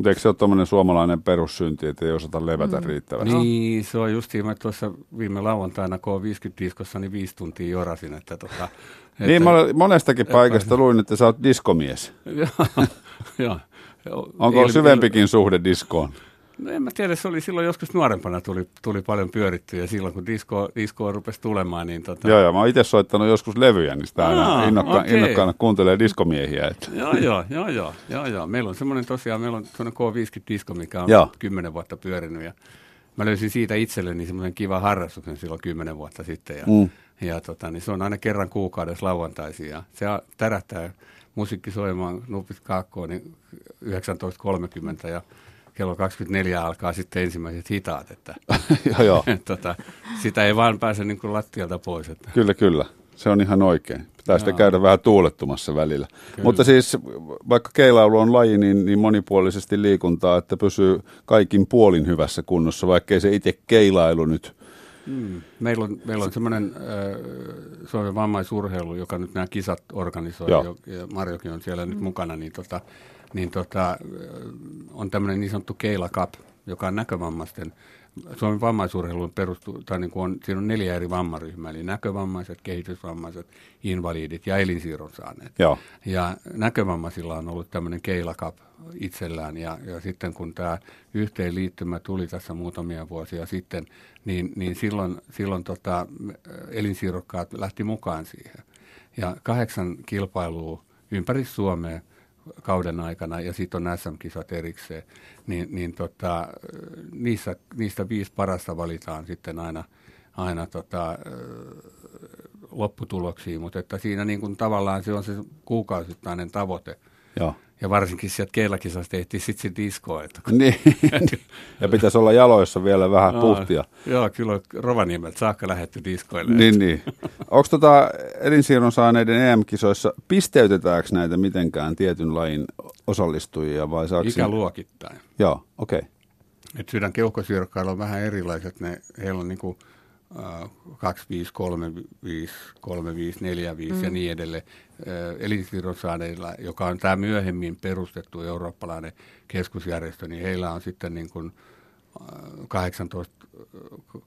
[SPEAKER 3] mutta eikö se ole tuommoinen suomalainen perussynti, että ei osata levätä mm. riittävästi?
[SPEAKER 4] Niin, se on justiin, mä tuossa viime lauantaina K50-diskossa, niin viisi tuntia jorasin. Että tota, että,
[SPEAKER 3] niin, mä monestakin että, paikasta luin, että sä oot diskomies.
[SPEAKER 4] Joo.
[SPEAKER 3] Onko il, syvempikin il, suhde diskoon?
[SPEAKER 4] No en mä tiedä, se oli silloin joskus nuorempana tuli, tuli paljon pyörittyä ja silloin kun disko, disko rupesi tulemaan, niin tota...
[SPEAKER 3] Joo, joo, mä oon itse soittanut joskus levyjä, niin sitä aina innokka, okay. innokkaana kuuntelee diskomiehiä. Että.
[SPEAKER 4] joo, joo, joo, joo, joo, joo. Meillä on semmoinen tosiaan, meillä on semmoinen K50-disko, mikä on
[SPEAKER 3] joo.
[SPEAKER 4] kymmenen vuotta pyörinyt ja mä löysin siitä itselleni semmoinen kiva harrastuksen silloin kymmenen vuotta sitten ja,
[SPEAKER 3] mm.
[SPEAKER 4] ja tota, niin se on aina kerran kuukaudessa lauantaisin ja se tärähtää musiikki soimaan nupit kaakkoon niin 19.30 ja kello 24 alkaa sitten ensimmäiset hitaat, että
[SPEAKER 3] joo, joo.
[SPEAKER 4] tota, sitä ei vaan pääse niin kuin lattialta pois. Että.
[SPEAKER 3] Kyllä, kyllä. Se on ihan oikein. Pitää sitten käydä vähän tuulettumassa välillä. Kyllä. Mutta siis vaikka keilailu on laji, niin, niin monipuolisesti liikuntaa, että pysyy kaikin puolin hyvässä kunnossa, vaikkei se itse keilailu nyt
[SPEAKER 4] Mm. Meillä on, meillä on semmoinen äh, Suomen vammaisurheilu, joka nyt nämä kisat organisoi, jo, ja Marjokin on siellä mm. nyt mukana, niin tota, niin tota, on tämmöinen niin sanottu Keila Cup, joka on näkövammaisten Suomen vammaisurheiluun perustuu, tai niin kuin on, siinä on neljä eri vammaryhmää, eli näkövammaiset, kehitysvammaiset, invalidit ja elinsiirron saaneet.
[SPEAKER 3] Joo.
[SPEAKER 4] Ja näkövammaisilla on ollut tämmöinen Keila Cup itsellään, ja, ja sitten kun tämä yhteenliittymä tuli tässä muutamia vuosia sitten, niin, niin silloin, silloin tota, elinsiirrokkaat lähti mukaan siihen. Ja kahdeksan kilpailua ympäri Suomea kauden aikana ja sitten on SM-kisat erikseen, niin, niin tota, niissä, niistä viisi parasta valitaan sitten aina, aina tota, lopputuloksiin, mutta että siinä niin kuin tavallaan se on se kuukausittainen tavoite.
[SPEAKER 3] Joo.
[SPEAKER 4] Ja varsinkin sieltä keilakisasta tehtiin sitten se disko. Että
[SPEAKER 3] niin, ja pitäisi olla jaloissa vielä vähän no, puhtia.
[SPEAKER 4] Joo, kyllä Rovaniemeltä saakka lähetty diskoille.
[SPEAKER 3] Niin, niin. Onko tota elinsiirron saaneiden EM-kisoissa, pisteytetäänkö näitä mitenkään tietyn lajin osallistujia vai saako
[SPEAKER 4] Ikäluokittain.
[SPEAKER 3] Joo, okei. Okay.
[SPEAKER 4] Et sydän keuhkosiirrokkailla on vähän erilaiset, ne, heillä on niinku 2, 5, 3, 5, 3, 5, 4, 5 mm. ja niin edelleen. Elinsiirron saaneilla, joka on tämä myöhemmin perustettu eurooppalainen keskusjärjestö, niin heillä on sitten niin kuin 18,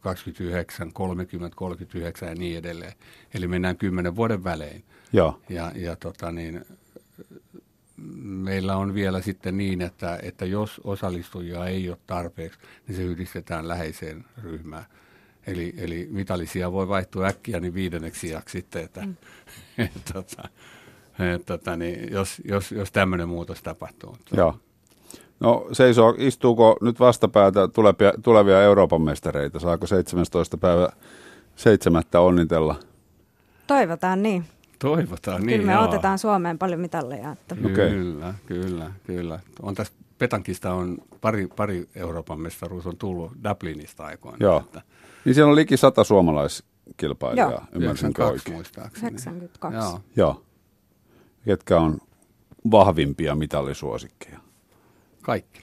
[SPEAKER 4] 29, 30, 39 ja niin edelleen. Eli mennään kymmenen vuoden välein.
[SPEAKER 3] Joo.
[SPEAKER 4] Ja, ja tota niin, meillä on vielä sitten niin, että, että jos osallistujia ei ole tarpeeksi, niin se yhdistetään läheiseen ryhmään. Eli, eli mitallisia voi vaihtua äkkiä niin viidenneksi sijaksi sitten, että mm. et, tota, et, tota, niin, jos, jos, jos tämmöinen muutos tapahtuu.
[SPEAKER 3] Joo. No seisoo, istuuko nyt vastapäätä tulevia, tulevia Euroopan mestareita? Saako 17. päivä 7. onnitella?
[SPEAKER 5] Toivotaan niin.
[SPEAKER 4] Toivotaan
[SPEAKER 5] kyllä
[SPEAKER 4] niin,
[SPEAKER 5] Kyllä me
[SPEAKER 4] joo.
[SPEAKER 5] otetaan Suomeen paljon mitalleja. Että.
[SPEAKER 3] Okay.
[SPEAKER 4] Kyllä, kyllä, kyllä. On tässä Petankista on pari, pari Euroopan mestaruus on tullut Dublinista aikoina.
[SPEAKER 3] Joo.
[SPEAKER 4] Että,
[SPEAKER 3] niin siellä on liki sata suomalaiskilpailijaa, Joo.
[SPEAKER 4] ymmärsinkö oikein? muistaakseni.
[SPEAKER 5] 92.
[SPEAKER 4] Joo.
[SPEAKER 3] Joo. Ketkä on vahvimpia mitallisuosikkeja?
[SPEAKER 4] Kaikki.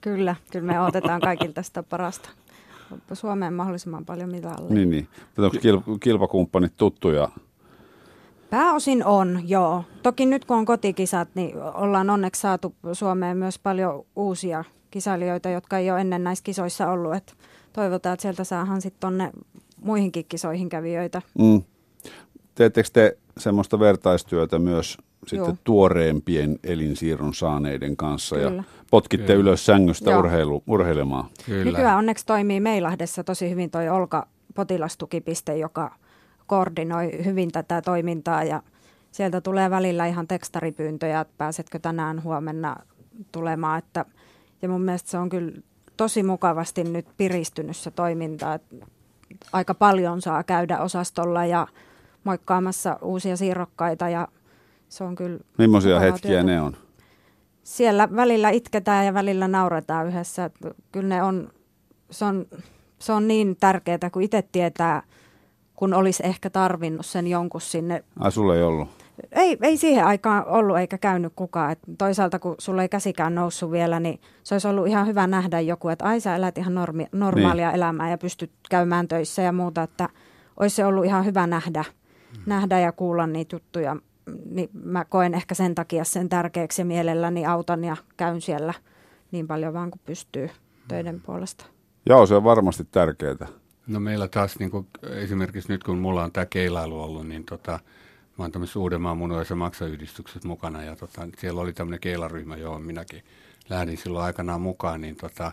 [SPEAKER 5] Kyllä, kyllä me otetaan kaikilta sitä parasta. Suomeen mahdollisimman paljon mitalleja.
[SPEAKER 3] Niin, niin. Mutta onko kilpakumppanit tuttuja?
[SPEAKER 5] Pääosin on, joo. Toki nyt kun on kotikisat, niin ollaan onneksi saatu Suomeen myös paljon uusia kisailijoita, jotka ei ole ennen näissä kisoissa ollut. Et toivotaan, että sieltä saahan sitten tonne muihinkin kisoihin kävijöitä.
[SPEAKER 3] Mm. teettekö te semmoista vertaistyötä myös sitten
[SPEAKER 5] Joo.
[SPEAKER 3] tuoreempien elinsiirron saaneiden kanssa
[SPEAKER 5] Kyllä.
[SPEAKER 3] ja potkitte
[SPEAKER 4] Kyllä.
[SPEAKER 3] ylös sängystä
[SPEAKER 5] Joo.
[SPEAKER 3] urheilu, urheilemaan?
[SPEAKER 4] Kyllä.
[SPEAKER 5] Nykyään onneksi toimii Meilahdessa tosi hyvin toi Olka potilastukipiste, joka koordinoi hyvin tätä toimintaa ja sieltä tulee välillä ihan tekstaripyyntöjä, että pääsetkö tänään huomenna tulemaan. Että, ja mun mielestä se on kyllä tosi mukavasti nyt piristynyt se toiminta, että aika paljon saa käydä osastolla ja moikkaamassa uusia siirrokkaita ja se on kyllä
[SPEAKER 3] Millaisia hetkiä
[SPEAKER 5] työtä.
[SPEAKER 3] ne on?
[SPEAKER 5] siellä välillä itketään ja välillä nauretaan yhdessä. Kyllä ne on, se on, se on niin tärkeää, kun itse tietää, kun olisi ehkä tarvinnut sen jonkun sinne.
[SPEAKER 3] Ai sulla ei ollut?
[SPEAKER 5] Ei, ei siihen aikaan ollut eikä käynyt kukaan. Et toisaalta kun sulla ei käsikään noussut vielä, niin se olisi ollut ihan hyvä nähdä joku, että ai sä elät ihan normi, normaalia niin. elämää ja pystyt käymään töissä ja muuta. Että olisi se ollut ihan hyvä nähdä, nähdä ja kuulla niitä juttuja. Niin mä koen ehkä sen takia sen tärkeäksi ja mielelläni autan ja käyn siellä niin paljon vaan kuin pystyy töiden puolesta.
[SPEAKER 3] Joo, se on varmasti tärkeää.
[SPEAKER 4] No meillä taas niin kuin, esimerkiksi nyt kun mulla on tämä keilailu ollut, niin tota, mä oon tämmöisessä Uudenmaan munuais- ja maksayhdistykset mukana ja tota, siellä oli tämmöinen keilaryhmä, johon minäkin lähdin silloin aikanaan mukaan, niin tota,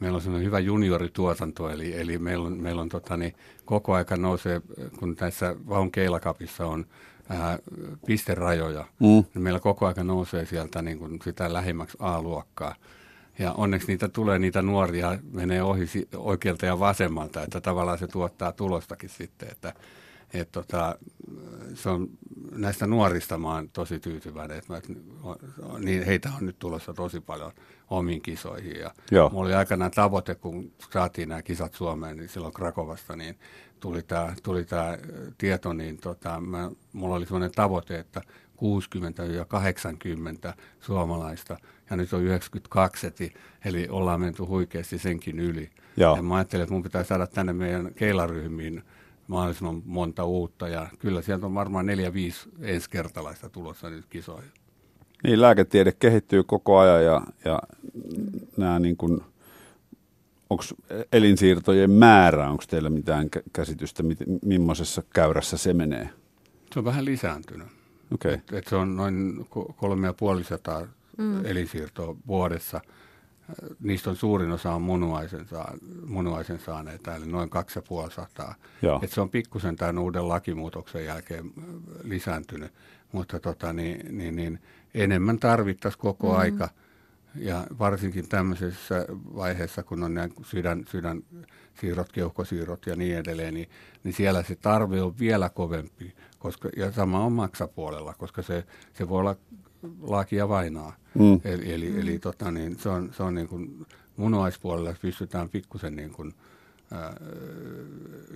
[SPEAKER 4] meillä on semmoinen hyvä juniorituotanto, eli, eli meillä on, meillä on tota, niin, koko aika nousee, kun näissä Vahun keilakapissa on ää, pisterajoja,
[SPEAKER 3] Mm.
[SPEAKER 4] niin meillä koko aika nousee sieltä niin kuin sitä lähimmäksi A-luokkaa. Ja onneksi niitä tulee, niitä nuoria menee ohi oikealta ja vasemmalta, että tavallaan se tuottaa tulostakin sitten, että et tota, se on, näistä nuorista mä oon tosi tyytyväinen, että niin heitä on nyt tulossa tosi paljon omiin kisoihin. Ja
[SPEAKER 3] Joo.
[SPEAKER 4] mulla oli aikanaan tavoite, kun saatiin nämä kisat Suomeen, niin silloin Krakovasta, niin tuli tämä tuli tää tieto, niin tota, mä, mulla oli sellainen tavoite, että 60-80 suomalaista, ja nyt on 92, eli, eli ollaan menty huikeasti senkin yli.
[SPEAKER 3] Joo.
[SPEAKER 4] Ja mä ajattelin, että mun pitää saada tänne meidän keilaryhmiin mahdollisimman monta uutta, ja kyllä sieltä on varmaan neljä, viisi ensikertalaista tulossa nyt kisoihin.
[SPEAKER 3] Niin, lääketiede kehittyy koko ajan ja, ja nämä niin kuin, onko elinsiirtojen määrä, onko teillä mitään kä- käsitystä, mit, millaisessa käyrässä se menee?
[SPEAKER 4] Se on vähän lisääntynyt.
[SPEAKER 3] Okei,
[SPEAKER 4] Et, et se on noin ko- kolme ja puoli sataa mm. elinsiirtoa vuodessa. Niistä on suurin osa on munuaisen, saa, munuaisen saaneita, eli noin kaksi ja puoli sataa.
[SPEAKER 3] Joo.
[SPEAKER 4] Et se on pikkusen tämän uuden lakimuutoksen jälkeen äh, lisääntynyt, mutta tota, niin, niin, niin, enemmän tarvittaisiin koko mm. aika. Ja varsinkin tämmöisessä vaiheessa, kun on nämä sydän, sydänsiirrot, keuhkosiirrot ja niin edelleen, niin, niin siellä se tarve on vielä kovempi. Koska, ja sama on maksapuolella, koska se, se voi olla laakia vainaa.
[SPEAKER 3] Mm.
[SPEAKER 4] Eli, eli, eli tota, niin se on, se on niin kuin munuaispuolella pystytään pikkusen niin kuin, ää,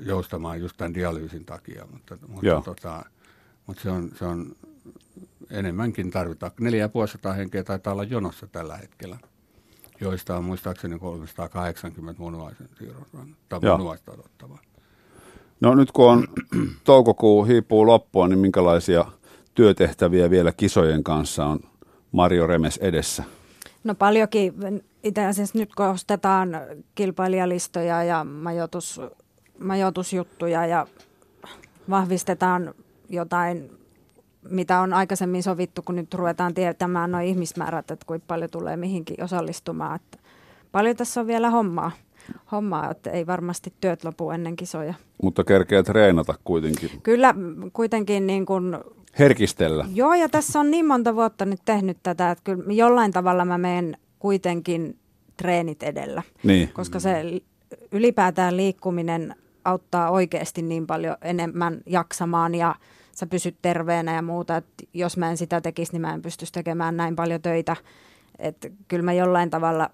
[SPEAKER 4] joustamaan just tämän dialyysin takia, mutta,
[SPEAKER 3] Joo.
[SPEAKER 4] mutta, tota, mutta se, on, se on enemmänkin tarvitaan. 450 henkeä taitaa olla jonossa tällä hetkellä, joista on muistaakseni 380 munuaisen siirron tai munuaista odottavaa.
[SPEAKER 3] No nyt kun on toukokuu hiipuu loppua, niin minkälaisia työtehtäviä vielä kisojen kanssa on Mario Remes edessä?
[SPEAKER 5] No paljonkin. Itse asiassa nyt kun ostetaan kilpailijalistoja ja majoitus, majoitusjuttuja ja vahvistetaan jotain, mitä on aikaisemmin sovittu, kun nyt ruvetaan tietämään nuo ihmismäärät, että kuinka paljon tulee mihinkin osallistumaan. Että paljon tässä on vielä hommaa, hommaa, että ei varmasti työt lopu ennen kisoja.
[SPEAKER 3] Mutta kerkeä treenata kuitenkin.
[SPEAKER 5] Kyllä kuitenkin niin kuin
[SPEAKER 3] Herkistellä.
[SPEAKER 5] Joo, ja tässä on niin monta vuotta nyt tehnyt tätä, että kyllä jollain tavalla mä menen kuitenkin treenit edellä,
[SPEAKER 3] Niin.
[SPEAKER 5] koska se li- ylipäätään liikkuminen auttaa oikeasti niin paljon enemmän jaksamaan ja sä pysyt terveenä ja muuta, että jos mä en sitä tekisi, niin mä en pystyisi tekemään näin paljon töitä. Että kyllä mä jollain tavalla,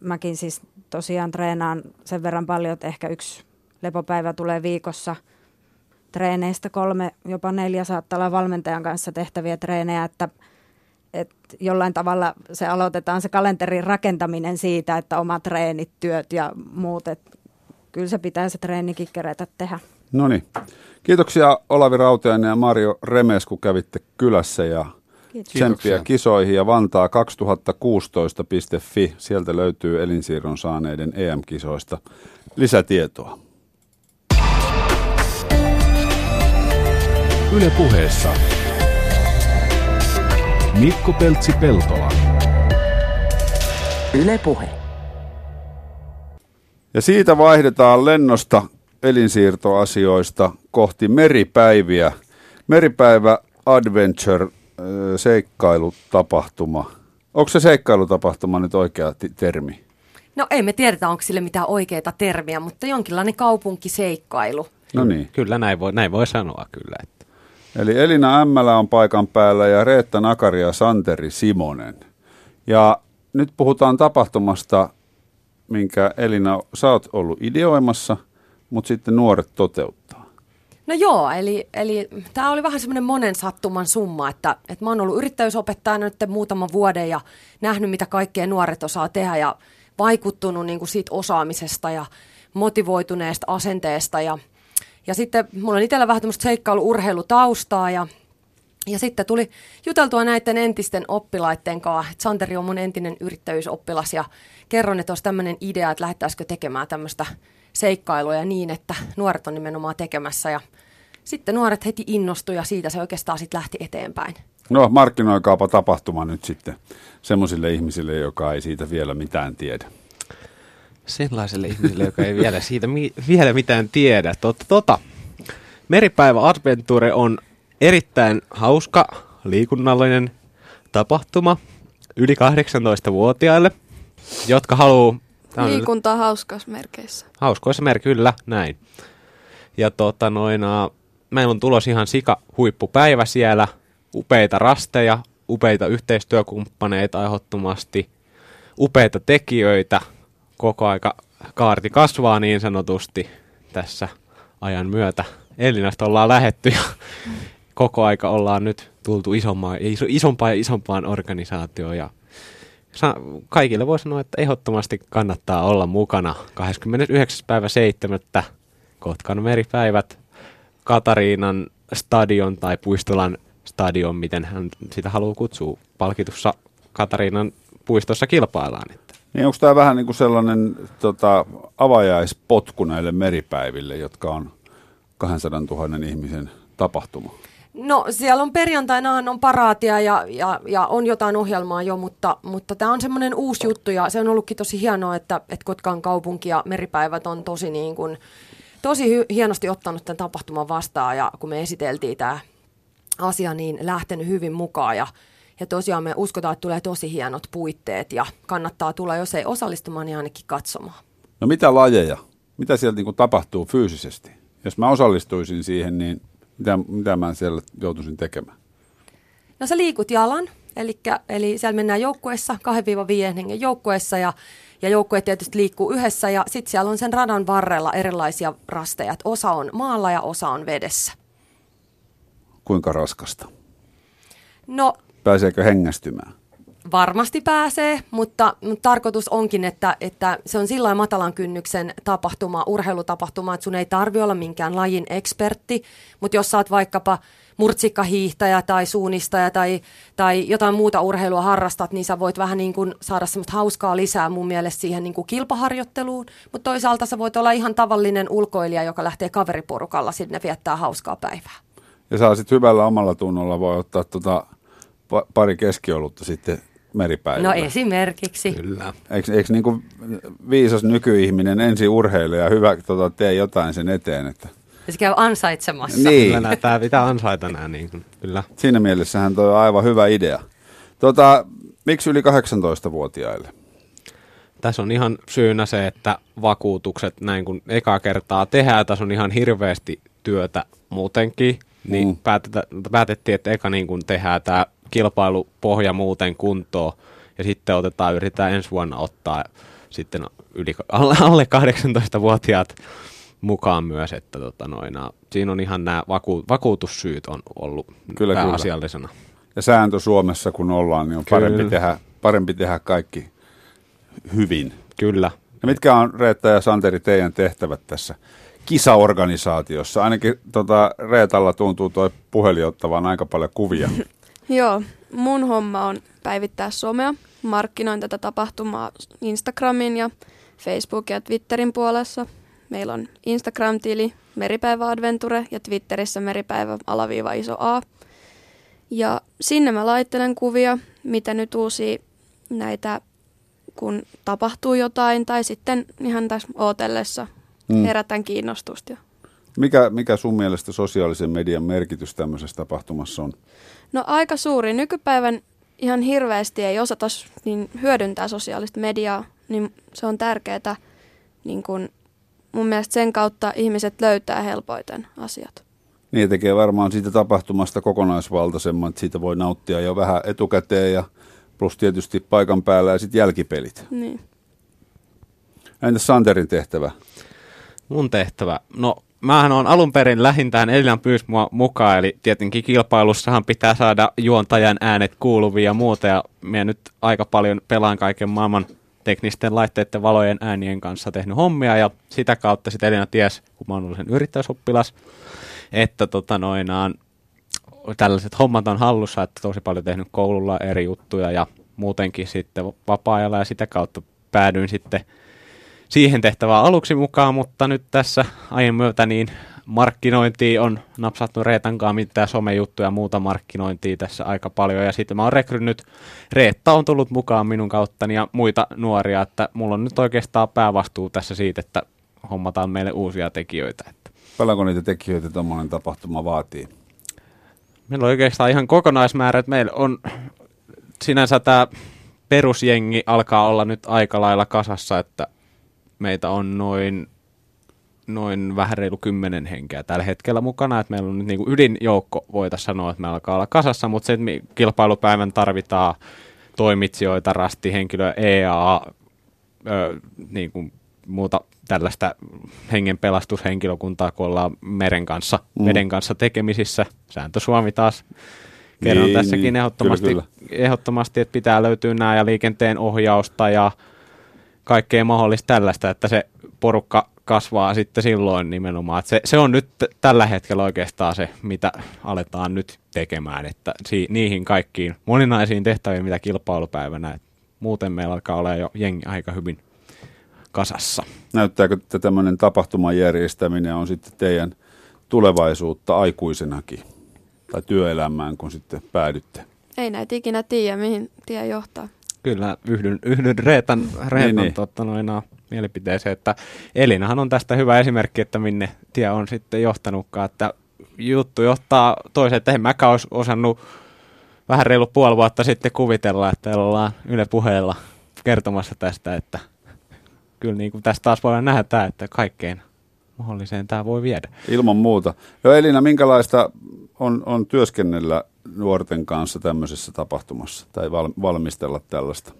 [SPEAKER 5] mäkin siis tosiaan treenaan sen verran paljon, että ehkä yksi lepopäivä tulee viikossa – treeneistä kolme, jopa neljä saattaa olla valmentajan kanssa tehtäviä treenejä, että, että jollain tavalla se aloitetaan se kalenterin rakentaminen siitä, että omat treenit, työt ja muut, että kyllä se pitää se treenikin kerätä tehdä.
[SPEAKER 3] No niin. Kiitoksia Olavi Rautiainen ja Mario Remes, kun kävitte kylässä ja
[SPEAKER 5] Kiitos.
[SPEAKER 3] tsemppiä kisoihin ja Vantaa 2016.fi. Sieltä löytyy elinsiirron saaneiden EM-kisoista lisätietoa.
[SPEAKER 1] Yle puheessa. Mikko Peltsi-Peltola.
[SPEAKER 2] Yle Puhe.
[SPEAKER 3] Ja siitä vaihdetaan lennosta elinsiirtoasioista kohti meripäiviä. Meripäivä Adventure äh, seikkailutapahtuma. Onko se seikkailutapahtuma nyt oikea ti- termi?
[SPEAKER 6] No ei me tiedetä, onko sille mitään oikeita termiä, mutta jonkinlainen kaupunkiseikkailu.
[SPEAKER 3] No niin.
[SPEAKER 7] Kyllä näin voi, näin voi sanoa kyllä.
[SPEAKER 3] Eli Elina Ämmälä on paikan päällä ja Reetta Nakari ja Santeri Simonen. Ja nyt puhutaan tapahtumasta, minkä Elina, sä oot ollut ideoimassa, mutta sitten nuoret toteuttaa.
[SPEAKER 6] No joo, eli, eli tämä oli vähän semmoinen monen sattuman summa, että, että mä oon ollut yrittäjyysopettajana nyt muutaman vuoden ja nähnyt, mitä kaikkea nuoret osaa tehdä ja vaikuttunut niin kuin siitä osaamisesta ja motivoituneesta asenteesta. Ja, ja sitten mulla on itsellä vähän tämmöistä seikkailu-urheilutaustaa ja, ja sitten tuli juteltua näiden entisten oppilaiden kanssa. että Santeri on mun entinen yrittäjyysoppilas ja kerron, että olisi tämmöinen idea, että lähettäisikö tekemään tämmöistä seikkailuja niin, että nuoret on nimenomaan tekemässä ja sitten nuoret heti innostui ja siitä se oikeastaan sitten lähti eteenpäin.
[SPEAKER 3] No markkinoikaapa tapahtuma nyt sitten semmoisille ihmisille, joka ei siitä vielä mitään tiedä.
[SPEAKER 7] Sellaiselle ihmiselle, joka ei vielä siitä mi- vielä mitään tiedä. Totta, tota. Meripäivä Adventure on erittäin hauska, liikunnallinen tapahtuma yli 18-vuotiaille, jotka haluaa...
[SPEAKER 8] Liikuntaa hauskaissa merkeissä.
[SPEAKER 7] Hauskoissa mer, kyllä, näin. Ja tota noin, ä, meillä on tulos ihan sika huippupäivä siellä, upeita rasteja, upeita yhteistyökumppaneita ehdottomasti, upeita tekijöitä, koko aika kaarti kasvaa niin sanotusti tässä ajan myötä. Elinasta ollaan lähetty ja koko aika ollaan nyt tultu isommaan, iso, isompaan ja isompaan organisaatioon ja kaikille voi sanoa, että ehdottomasti kannattaa olla mukana 29. päivä 7. Kotkan meripäivät Katariinan stadion tai Puistolan stadion, miten hän sitä haluaa kutsua. Palkitussa Katariinan puistossa kilpaillaan.
[SPEAKER 3] Niin onko tämä vähän niin kuin sellainen tota, avajaispotku näille meripäiville, jotka on 200 000 ihmisen tapahtuma?
[SPEAKER 6] No siellä on perjantaina on paraatia ja, ja, ja on jotain ohjelmaa jo, mutta, mutta tämä on semmoinen uusi juttu ja se on ollutkin tosi hienoa, että, että Kotkan kaupunki ja meripäivät on tosi, niin kuin, tosi hy- hienosti ottanut tämän tapahtuman vastaan ja kun me esiteltiin tämä asia, niin lähtenyt hyvin mukaan ja, ja tosiaan me uskotaan, että tulee tosi hienot puitteet ja kannattaa tulla, jos ei osallistumaan, niin ainakin katsomaan.
[SPEAKER 3] No mitä lajeja? Mitä sieltä niin kuin tapahtuu fyysisesti? Jos mä osallistuisin siihen, niin mitä, mitä mä siellä joutuisin tekemään?
[SPEAKER 6] No sä liikut jalan, elikkä, eli siellä mennään joukkueessa, 2-5 hengen joukkueessa ja, ja joukkue tietysti liikkuu yhdessä ja sitten siellä on sen radan varrella erilaisia rasteja, että osa on maalla ja osa on vedessä.
[SPEAKER 3] Kuinka raskasta?
[SPEAKER 6] No
[SPEAKER 3] Pääseekö hengästymään?
[SPEAKER 6] varmasti pääsee, mutta, tarkoitus onkin, että, että se on sillä matalan kynnyksen tapahtuma, urheilutapahtuma, että sun ei tarvi olla minkään lajin ekspertti, mutta jos sä oot vaikkapa murtsikkahiihtäjä tai suunnistaja tai, tai jotain muuta urheilua harrastat, niin sä voit vähän niin kuin saada semmoista hauskaa lisää mun mielestä siihen niin kuin kilpaharjoitteluun, mutta toisaalta sä voit olla ihan tavallinen ulkoilija, joka lähtee kaveriporukalla sinne viettää hauskaa päivää.
[SPEAKER 3] Ja saa sitten hyvällä omalla tunnolla voi ottaa tota pa- pari keskiolutta sitten meripäivällä.
[SPEAKER 6] No esimerkiksi.
[SPEAKER 7] Kyllä.
[SPEAKER 3] Eikö, eikö niin kuin viisas nykyihminen ensin urheile ja hyvä tota, tee jotain sen eteen? Että...
[SPEAKER 6] Ja se käy ansaitsemassa.
[SPEAKER 3] Niin,
[SPEAKER 7] Kyllä näitä pitää ansaita nämä. Niin kuin, kyllä.
[SPEAKER 3] siinä mielessähän toi on aivan hyvä idea. Tota, miksi yli 18-vuotiaille?
[SPEAKER 7] Tässä on ihan syynä se, että vakuutukset näin kun ekaa kertaa tehdään, tässä on ihan hirveästi työtä muutenkin, niin
[SPEAKER 3] Mm.
[SPEAKER 7] mm. päätetä, päätettiin, että eka niin kun tehdään tämä kilpailupohja muuten kuntoon ja sitten otetaan, yritetään ensi vuonna ottaa sitten yli, alle, alle 18-vuotiaat mukaan myös, että tota noina, siinä on ihan nämä vaku, vakuutussyyt on ollut
[SPEAKER 3] Kyllä,
[SPEAKER 7] kyllä,
[SPEAKER 3] kyllä.
[SPEAKER 7] pääasiallisena.
[SPEAKER 3] Ja sääntö Suomessa kun ollaan, niin on parempi tehdä, parempi tehdä kaikki hyvin.
[SPEAKER 7] Kyllä.
[SPEAKER 3] Ja mitkä on Reetta ja Santeri teidän tehtävät tässä kisaorganisaatiossa? Ainakin tota, Reetalla tuntuu tuo puhelin ottavan aika paljon kuvia.
[SPEAKER 8] Joo, mun homma on päivittää somea. Markkinoin tätä tapahtumaa Instagramin ja Facebook ja Twitterin puolessa. Meillä on Instagram-tili, Meripäivä Adventure ja Twitterissä Meripäivä alaviiva iso A. Ja sinne mä laittelen kuvia, mitä nyt uusia näitä, kun tapahtuu jotain, tai sitten ihan tässä ootellessa mm. herätän kiinnostusta.
[SPEAKER 3] Mikä, mikä sun mielestä sosiaalisen median merkitys tämmöisessä tapahtumassa on?
[SPEAKER 8] No aika suuri. Nykypäivän ihan hirveästi ei osata niin hyödyntää sosiaalista mediaa, niin se on tärkeää. Niin kun, mun mielestä sen kautta ihmiset löytää helpoiten asiat.
[SPEAKER 3] Niin tekee varmaan siitä tapahtumasta kokonaisvaltaisemman, että siitä voi nauttia jo vähän etukäteen ja plus tietysti paikan päällä ja sitten jälkipelit.
[SPEAKER 8] Niin.
[SPEAKER 3] Entäs Santerin tehtävä?
[SPEAKER 7] Mun tehtävä? No mähän on alun perin lähintään Elinan pyysi mua mukaan, eli tietenkin kilpailussahan pitää saada juontajan äänet kuuluvia ja muuta, ja minä nyt aika paljon pelaan kaiken maailman teknisten laitteiden valojen äänien kanssa tehnyt hommia, ja sitä kautta sitten Elina ties, kun mä olen sen yrittäjäsoppilas, että tota noinaan, tällaiset hommat on hallussa, että tosi paljon tehnyt koululla eri juttuja ja muutenkin sitten vapaa-ajalla ja sitä kautta päädyin sitten siihen tehtävään aluksi mukaan, mutta nyt tässä ajan myötä niin markkinointi on napsattu Reetan kanssa mitään somejuttuja ja muuta markkinointia tässä aika paljon. Ja sitten mä oon rekrynyt, Reetta on tullut mukaan minun kauttani ja muita nuoria, että mulla on nyt oikeastaan päävastuu tässä siitä, että hommataan meille uusia tekijöitä. Että.
[SPEAKER 3] Paljonko niitä tekijöitä tuommoinen tapahtuma vaatii?
[SPEAKER 7] Meillä on oikeastaan ihan kokonaismäärä, että meillä on sinänsä tämä perusjengi alkaa olla nyt aika lailla kasassa, että meitä on noin, noin vähän reilu kymmenen henkeä tällä hetkellä mukana. Että meillä on nyt niin kuin ydinjoukko, voitaisiin sanoa, että me alkaa olla kasassa, mutta se, että kilpailupäivän tarvitaan toimitsijoita, rastihenkilöä, EA, ö, niin kuin muuta tällaista hengenpelastushenkilökuntaa, kun ollaan meren kanssa, mm. meren kanssa tekemisissä. Sääntö Suomi taas kerron niin, tässäkin niin, ehdottomasti, kyllä, kyllä. ehdottomasti, että pitää löytyä nämä ja liikenteen ohjausta ja kaikkea mahdollista tällaista, että se porukka kasvaa sitten silloin nimenomaan. Että se, se on nyt tällä hetkellä oikeastaan se, mitä aletaan nyt tekemään, että si, niihin kaikkiin moninaisiin tehtäviin, mitä kilpailupäivänä. Et muuten meillä alkaa olla jo jengi aika hyvin kasassa.
[SPEAKER 3] Näyttääkö, että tämmöinen tapahtuman järjestäminen on sitten teidän tulevaisuutta aikuisenakin tai työelämään, kun sitten päädytte?
[SPEAKER 8] Ei näitä ikinä tiedä, mihin tie johtaa.
[SPEAKER 7] Kyllä, yhdyn, yhdyn Reetan, Reetan niin, niin. Totta, noina, mielipiteeseen, että Elinahan on tästä hyvä esimerkki, että minne tie on sitten johtanutkaan, että juttu johtaa toiseen, että en mäkään olisi osannut vähän reilu puoli vuotta sitten kuvitella, että ollaan Yle puheella kertomassa tästä, että kyllä niin kuin tästä taas voidaan nähdä, että kaikkein mahdolliseen tämä voi viedä.
[SPEAKER 3] Ilman muuta. Jo Elina, minkälaista on, on työskennellä nuorten kanssa tämmöisessä tapahtumassa tai val, valmistella tällaista?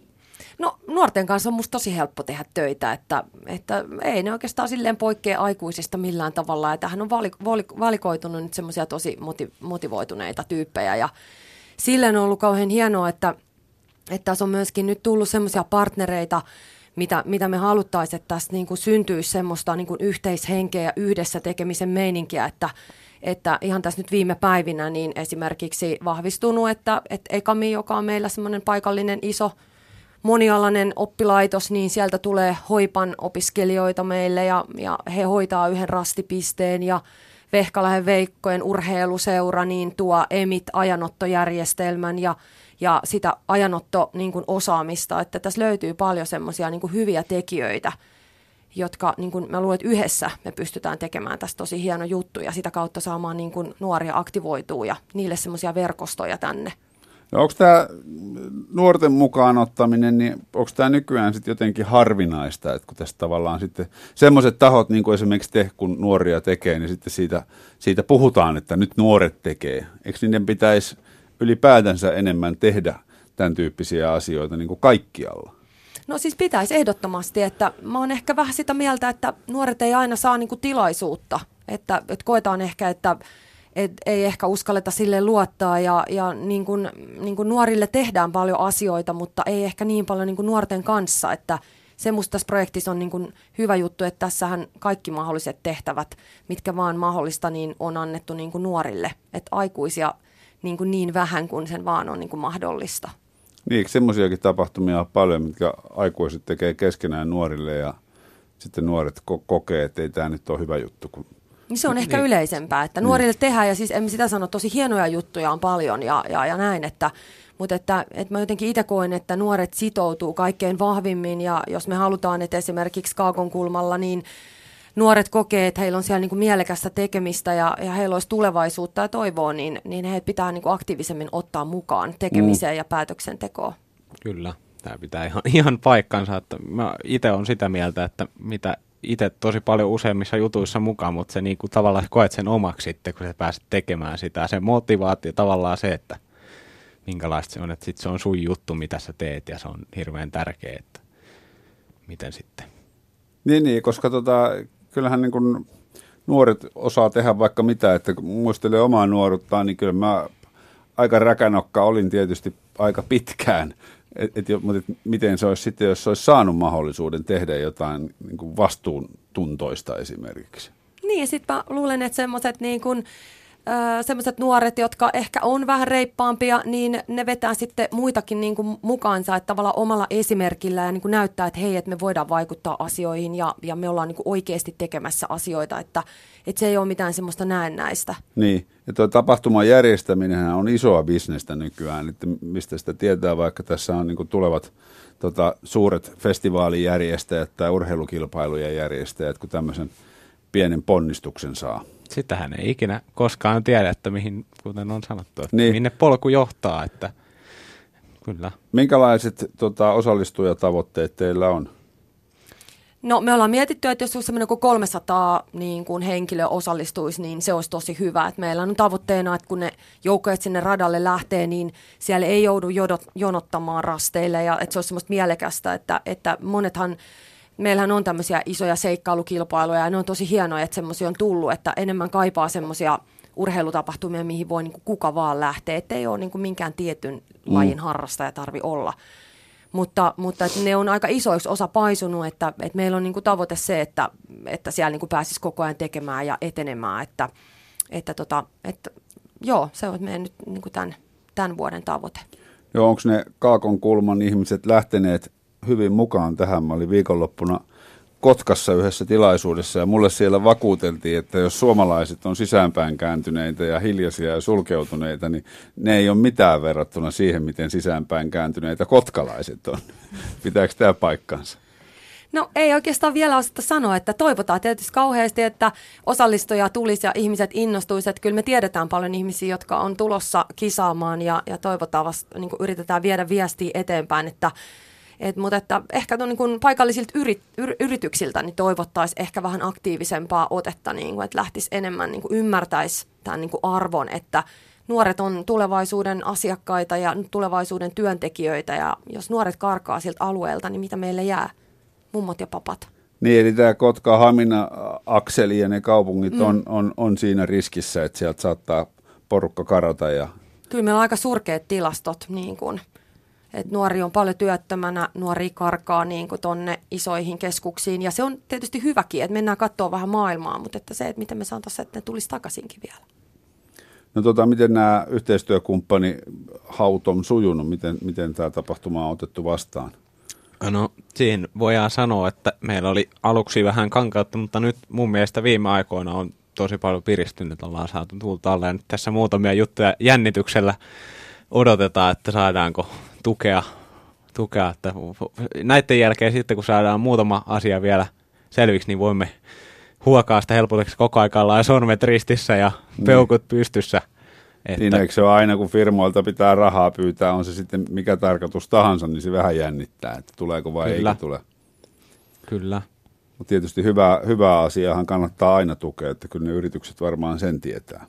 [SPEAKER 6] No nuorten kanssa on musta tosi helppo tehdä töitä, että, että ei ne oikeastaan silleen poikkea aikuisista millään tavalla. Ja tähän on vali, vali, valikoitunut nyt semmoisia tosi moti, motivoituneita tyyppejä ja silleen on ollut kauhean hienoa, että, että tässä on myöskin nyt tullut semmoisia partnereita, mitä, mitä me haluttaisiin, että tässä niin kuin syntyisi semmoista niin kuin yhteishenkeä ja yhdessä tekemisen meininkiä, että, että ihan tässä nyt viime päivinä niin esimerkiksi vahvistunut, että, että Ekami, joka on meillä semmoinen paikallinen iso monialainen oppilaitos, niin sieltä tulee hoipan opiskelijoita meille ja, ja he hoitaa yhden rastipisteen ja Vehkalahen Veikkojen urheiluseura niin tuo EMIT ajanottojärjestelmän ja ja sitä ajanotto niin osaamista, että tässä löytyy paljon semmoisia niin hyviä tekijöitä, jotka niin kuin mä luulen, että yhdessä me pystytään tekemään tästä tosi hieno juttu ja sitä kautta saamaan niin kuin nuoria aktivoituu ja niille semmoisia verkostoja tänne.
[SPEAKER 3] No onko tämä nuorten mukaan ottaminen, niin onko tämä nykyään sitten jotenkin harvinaista, että kun tässä tavallaan sitten semmoiset tahot, niin kuin esimerkiksi te, kun nuoria tekee, niin sitten siitä, siitä puhutaan, että nyt nuoret tekee. Eikö niiden pitäisi ylipäätänsä enemmän tehdä tämän tyyppisiä asioita niin kuin kaikkialla?
[SPEAKER 6] No siis pitäisi ehdottomasti, että mä oon ehkä vähän sitä mieltä, että nuoret ei aina saa niin kuin tilaisuutta, että, että koetaan ehkä, että et ei ehkä uskalleta sille luottaa ja, ja niin kuin, niin kuin nuorille tehdään paljon asioita, mutta ei ehkä niin paljon niin nuorten kanssa, että se musta tässä projektissa on niin hyvä juttu, että tässähän kaikki mahdolliset tehtävät, mitkä vaan mahdollista, niin on annettu niin nuorille, että aikuisia – niin, niin vähän kuin sen vaan on niin mahdollista.
[SPEAKER 3] Niin, semmoisiakin tapahtumia on paljon, mitkä aikuiset tekee keskenään nuorille ja sitten nuoret ko- kokee, että ei tämä nyt ole hyvä juttu, kun
[SPEAKER 6] Niin se on ehkä niin. yleisempää, että nuorille niin. tehdään, ja siis emme sitä sano, tosi hienoja juttuja on paljon ja, ja, ja näin, että mutta että, että mä jotenkin itse koen, että nuoret sitoutuu kaikkein vahvimmin ja jos me halutaan, että esimerkiksi Kaakon kulmalla, niin nuoret kokee, että heillä on siellä niin kuin mielekästä tekemistä ja, ja heillä olisi tulevaisuutta ja toivoa, niin, niin heitä pitää niin kuin aktiivisemmin ottaa mukaan tekemiseen mm. ja päätöksentekoon.
[SPEAKER 7] Kyllä, tämä pitää ihan, ihan paikkansa. Että mä itse olen sitä mieltä, että mitä itse tosi paljon useimmissa jutuissa mukaan, mutta se niin kuin tavallaan koet sen omaksi sitten, kun sä pääset tekemään sitä. Se motivaatio tavallaan se, että minkälaista se on, että sit se on sun juttu, mitä sä teet ja se on hirveän tärkeä, että miten sitten.
[SPEAKER 3] Niin, niin koska tota, kyllähän niin kuin nuoret osaa tehdä vaikka mitä, että kun muistelee omaa nuoruuttaan, niin kyllä mä aika räkänokka olin tietysti aika pitkään. Et, et, mutta et, miten se olisi sitten, jos olisi saanut mahdollisuuden tehdä jotain niin kuin vastuuntuntoista esimerkiksi?
[SPEAKER 6] Niin, ja sitten mä luulen, että semmoiset niin kuin, semmoiset nuoret, jotka ehkä on vähän reippaampia, niin ne vetää sitten muitakin niin kuin mukaansa, että tavallaan omalla esimerkillä ja niin kuin näyttää, että hei, että me voidaan vaikuttaa asioihin ja, ja me ollaan niin kuin oikeasti tekemässä asioita, että, että se ei ole mitään semmoista näennäistä.
[SPEAKER 3] Niin, ja tuo tapahtuman järjestäminen on isoa bisnestä nykyään, että mistä sitä tietää, vaikka tässä on niin kuin tulevat tota, suuret festivaalijärjestäjät tai urheilukilpailujen järjestäjät, kun tämmöisen pienen ponnistuksen saa
[SPEAKER 7] sitähän ei ikinä koskaan tiedä, että mihin, kuten on sanottu, että niin. minne polku johtaa, että kyllä.
[SPEAKER 3] Minkälaiset tota, osallistujatavoitteet teillä on?
[SPEAKER 6] No me ollaan mietitty, että jos semmoinen kuin 300 niin kun henkilö osallistuisi, niin se olisi tosi hyvä. Et meillä on tavoitteena, että kun ne joukkoja sinne radalle lähtee, niin siellä ei joudu jodot, jonottamaan rasteille ja että se olisi semmoista mielekästä, että, että monethan meillähän on tämmöisiä isoja seikkailukilpailuja ja ne on tosi hienoja, että semmoisia on tullut, että enemmän kaipaa semmoisia urheilutapahtumia, mihin voi niin kuin kuka vaan lähteä, ettei ole niin kuin minkään tietyn mm. lajin harrastaja tarvi olla. Mutta, mutta että ne on aika isoiksi osa paisunut, että, että meillä on niin kuin tavoite se, että, että siellä niin kuin pääsisi koko ajan tekemään ja etenemään, että, että, tota, että joo, se on meidän nyt niin kuin tämän, tämän vuoden tavoite.
[SPEAKER 3] Joo, onko ne Kaakon kulman ihmiset lähteneet hyvin mukaan tähän. Mä olin viikonloppuna Kotkassa yhdessä tilaisuudessa ja mulle siellä vakuuteltiin, että jos suomalaiset on sisäänpäin kääntyneitä ja hiljaisia ja sulkeutuneita, niin ne ei ole mitään verrattuna siihen, miten sisäänpäin kääntyneitä kotkalaiset on. Pitääkö tämä paikkansa?
[SPEAKER 6] No ei oikeastaan vielä osata sanoa, että toivotaan tietysti kauheasti, että osallistujia tulisi ja ihmiset innostuisivat. Kyllä me tiedetään paljon ihmisiä, jotka on tulossa kisaamaan ja, ja toivotaan vasta, niin yritetään viedä viestiä eteenpäin, että et, mutta että ehkä niin kuin paikallisilta yrit, yr, yrityksiltä niin toivottaisiin ehkä vähän aktiivisempaa otetta, niin kuin, että lähtisi enemmän niin kuin ymmärtäisi tämän niin kuin arvon, että nuoret on tulevaisuuden asiakkaita ja tulevaisuuden työntekijöitä ja jos nuoret karkaa siltä alueelta, niin mitä meille jää? Mummot ja papat.
[SPEAKER 3] Niin, eli tämä Kotka-Hamina-akseli ja ne kaupungit mm. on, on, on siinä riskissä, että sieltä saattaa porukka karata. Ja...
[SPEAKER 6] Kyllä meillä on aika surkeat tilastot niin kuin et nuori on paljon työttömänä, nuori karkaa niin kuin tonne isoihin keskuksiin ja se on tietysti hyväkin, että mennään katsoa vähän maailmaa, mutta että se, että miten me saataisiin, että ne tulisi takaisinkin vielä.
[SPEAKER 3] No tota, miten nämä yhteistyökumppani Hautom sujunut, miten, miten tämä tapahtuma on otettu vastaan?
[SPEAKER 7] No siihen voidaan sanoa, että meillä oli aluksi vähän kankautta, mutta nyt mun mielestä viime aikoina on tosi paljon piristynyt, ollaan saatu tuulta alle ja nyt tässä muutamia juttuja jännityksellä odotetaan, että saadaanko tukea, tukea että näiden jälkeen sitten kun saadaan muutama asia vielä selviksi, niin voimme huokaa sitä helpotuksi koko aikaa sormet ristissä ja niin. peukut niin. pystyssä.
[SPEAKER 3] Että... Niin, eikö se ole aina, kun firmoilta pitää rahaa pyytää, on se sitten mikä tarkoitus tahansa, niin se vähän jännittää, että tuleeko vai Kyllä. eikö tule.
[SPEAKER 7] Kyllä.
[SPEAKER 3] Mutta tietysti hyvää, hyvää asiaahan kannattaa aina tukea, että kyllä ne yritykset varmaan sen tietää.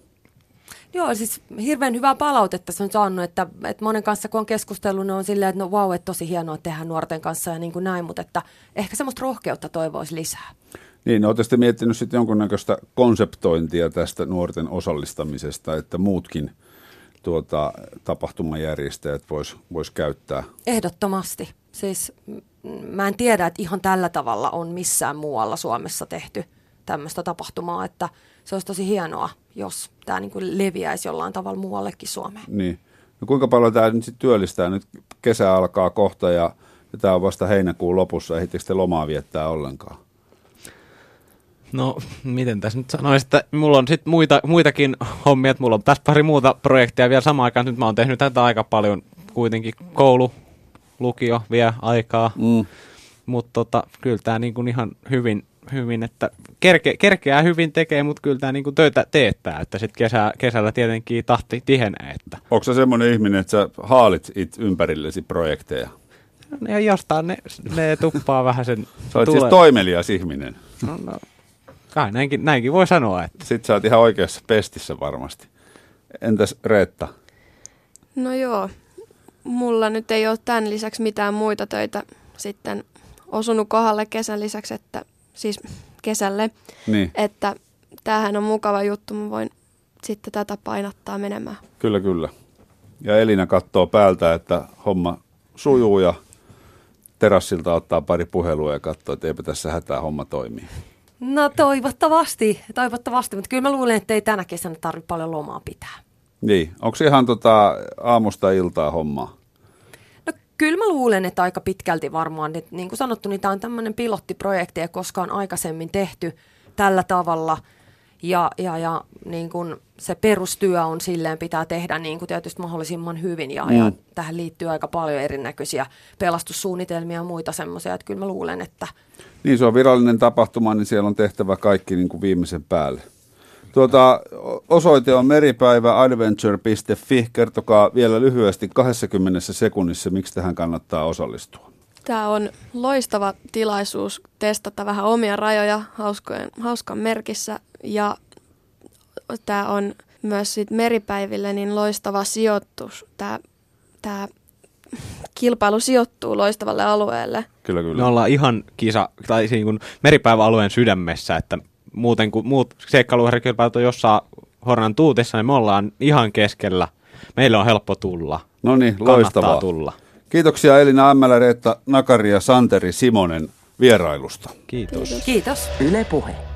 [SPEAKER 6] Joo, siis hirveän hyvää palautetta se on saanut, että, että monen kanssa kun on keskustellut, ne on silleen, että no vau, että tosi hienoa tehdä nuorten kanssa ja niin kuin näin, mutta että ehkä semmoista rohkeutta toivoisi lisää.
[SPEAKER 3] Niin, olette miettinyt sitten jonkunnäköistä konseptointia tästä nuorten osallistamisesta, että muutkin tuota, tapahtumajärjestäjät vois, vois käyttää?
[SPEAKER 6] Ehdottomasti. Siis mä en tiedä, että ihan tällä tavalla on missään muualla Suomessa tehty tämmöistä tapahtumaa, että se olisi tosi hienoa, jos tämä niin kuin leviäisi jollain tavalla muuallekin Suomeen.
[SPEAKER 3] Niin. No kuinka paljon tämä nyt työllistää? Nyt kesä alkaa kohta ja, ja tämä on vasta heinäkuun lopussa. Ehdittekö te lomaa viettää ollenkaan?
[SPEAKER 7] No, miten tässä nyt sanoisi, että mulla on sitten muita, muitakin hommia, että mulla on tässä pari muuta projekteja vielä samaan aikaan. Nyt mä oon tehnyt tätä aika paljon kuitenkin koulu, lukio vie aikaa,
[SPEAKER 3] Mm.
[SPEAKER 7] mutta tota, kyllä tämä niinku ihan hyvin, hyvin että kerke, kerkeää hyvin tekee, mutta kyllä tämä niinku töitä teettää, että sitten kesä, kesällä tietenkin tahti tihenee, että
[SPEAKER 3] Onko sä semmoinen ihminen, että sä haalit it ympärillesi projekteja?
[SPEAKER 7] ja jostain ne, ne tuppaa vähän sen
[SPEAKER 3] Sä olet siis toimelias ihminen.
[SPEAKER 7] no, no, kai näinkin, näinkin voi sanoa, että
[SPEAKER 3] Sitten sä oot ihan oikeassa pestissä varmasti. Entäs Reetta?
[SPEAKER 8] No joo, mulla nyt ei ole tämän lisäksi mitään muita töitä sitten osunut kohdalle kesän lisäksi, että siis kesälle,
[SPEAKER 3] Niin,
[SPEAKER 8] että tämähän on mukava juttu, mä voin sitten tätä painattaa menemään.
[SPEAKER 3] kyllä kyllä. Ja Elina katsoo päältä, että homma sujuu ja terassilta ottaa pari puhelua ja katsoo, että eipä tässä hätää homma toimii.
[SPEAKER 6] No toivottavasti, toivottavasti, mutta kyllä mä luulen, että ei tänä kesänä tarvitse paljon lomaa pitää.
[SPEAKER 3] Niin, onko ihan tota aamusta iltaa hommaa?
[SPEAKER 6] Kyllä mä luulen, että aika pitkälti varmaan, että niin kuin sanottu, niin tämä on tämmöinen pilottiprojekti, ja koskaan aikaisemmin tehty tällä tavalla. Ja, ja, ja niin kuin se perustyö on silleen, pitää tehdä niin kuin tietysti mahdollisimman hyvin. Ja, mm. ja tähän liittyy aika paljon erinäköisiä pelastussuunnitelmia ja muita semmoisia, että kyllä mä luulen, että
[SPEAKER 3] Niin, se on virallinen tapahtuma, niin siellä on tehtävä kaikki niin kuin viimeisen päälle. Tuota, osoite on meripäiväadventure.fi. Kertokaa vielä lyhyesti 20 sekunnissa, miksi tähän kannattaa osallistua.
[SPEAKER 8] Tämä on loistava tilaisuus testata vähän omia rajoja hauskojen, hauskan merkissä ja tämä on myös sit meripäiville niin loistava sijoitus. Tämä, tämä kilpailu sijoittuu loistavalle alueelle.
[SPEAKER 3] Kyllä, kyllä.
[SPEAKER 7] me ollaan ihan kisa, tai niin kuin meripäiväalueen sydämessä, että muuten kuin muut seikkailuherkilpailut on jossain Hornan tuutissa, niin me ollaan ihan keskellä. Meille on helppo tulla.
[SPEAKER 3] No niin, loistavaa.
[SPEAKER 7] tulla.
[SPEAKER 3] Kiitoksia Elina Ämmälä, Reetta Nakari ja Santeri Simonen vierailusta.
[SPEAKER 7] Kiitos.
[SPEAKER 6] kiitos.
[SPEAKER 2] Yle Puhe.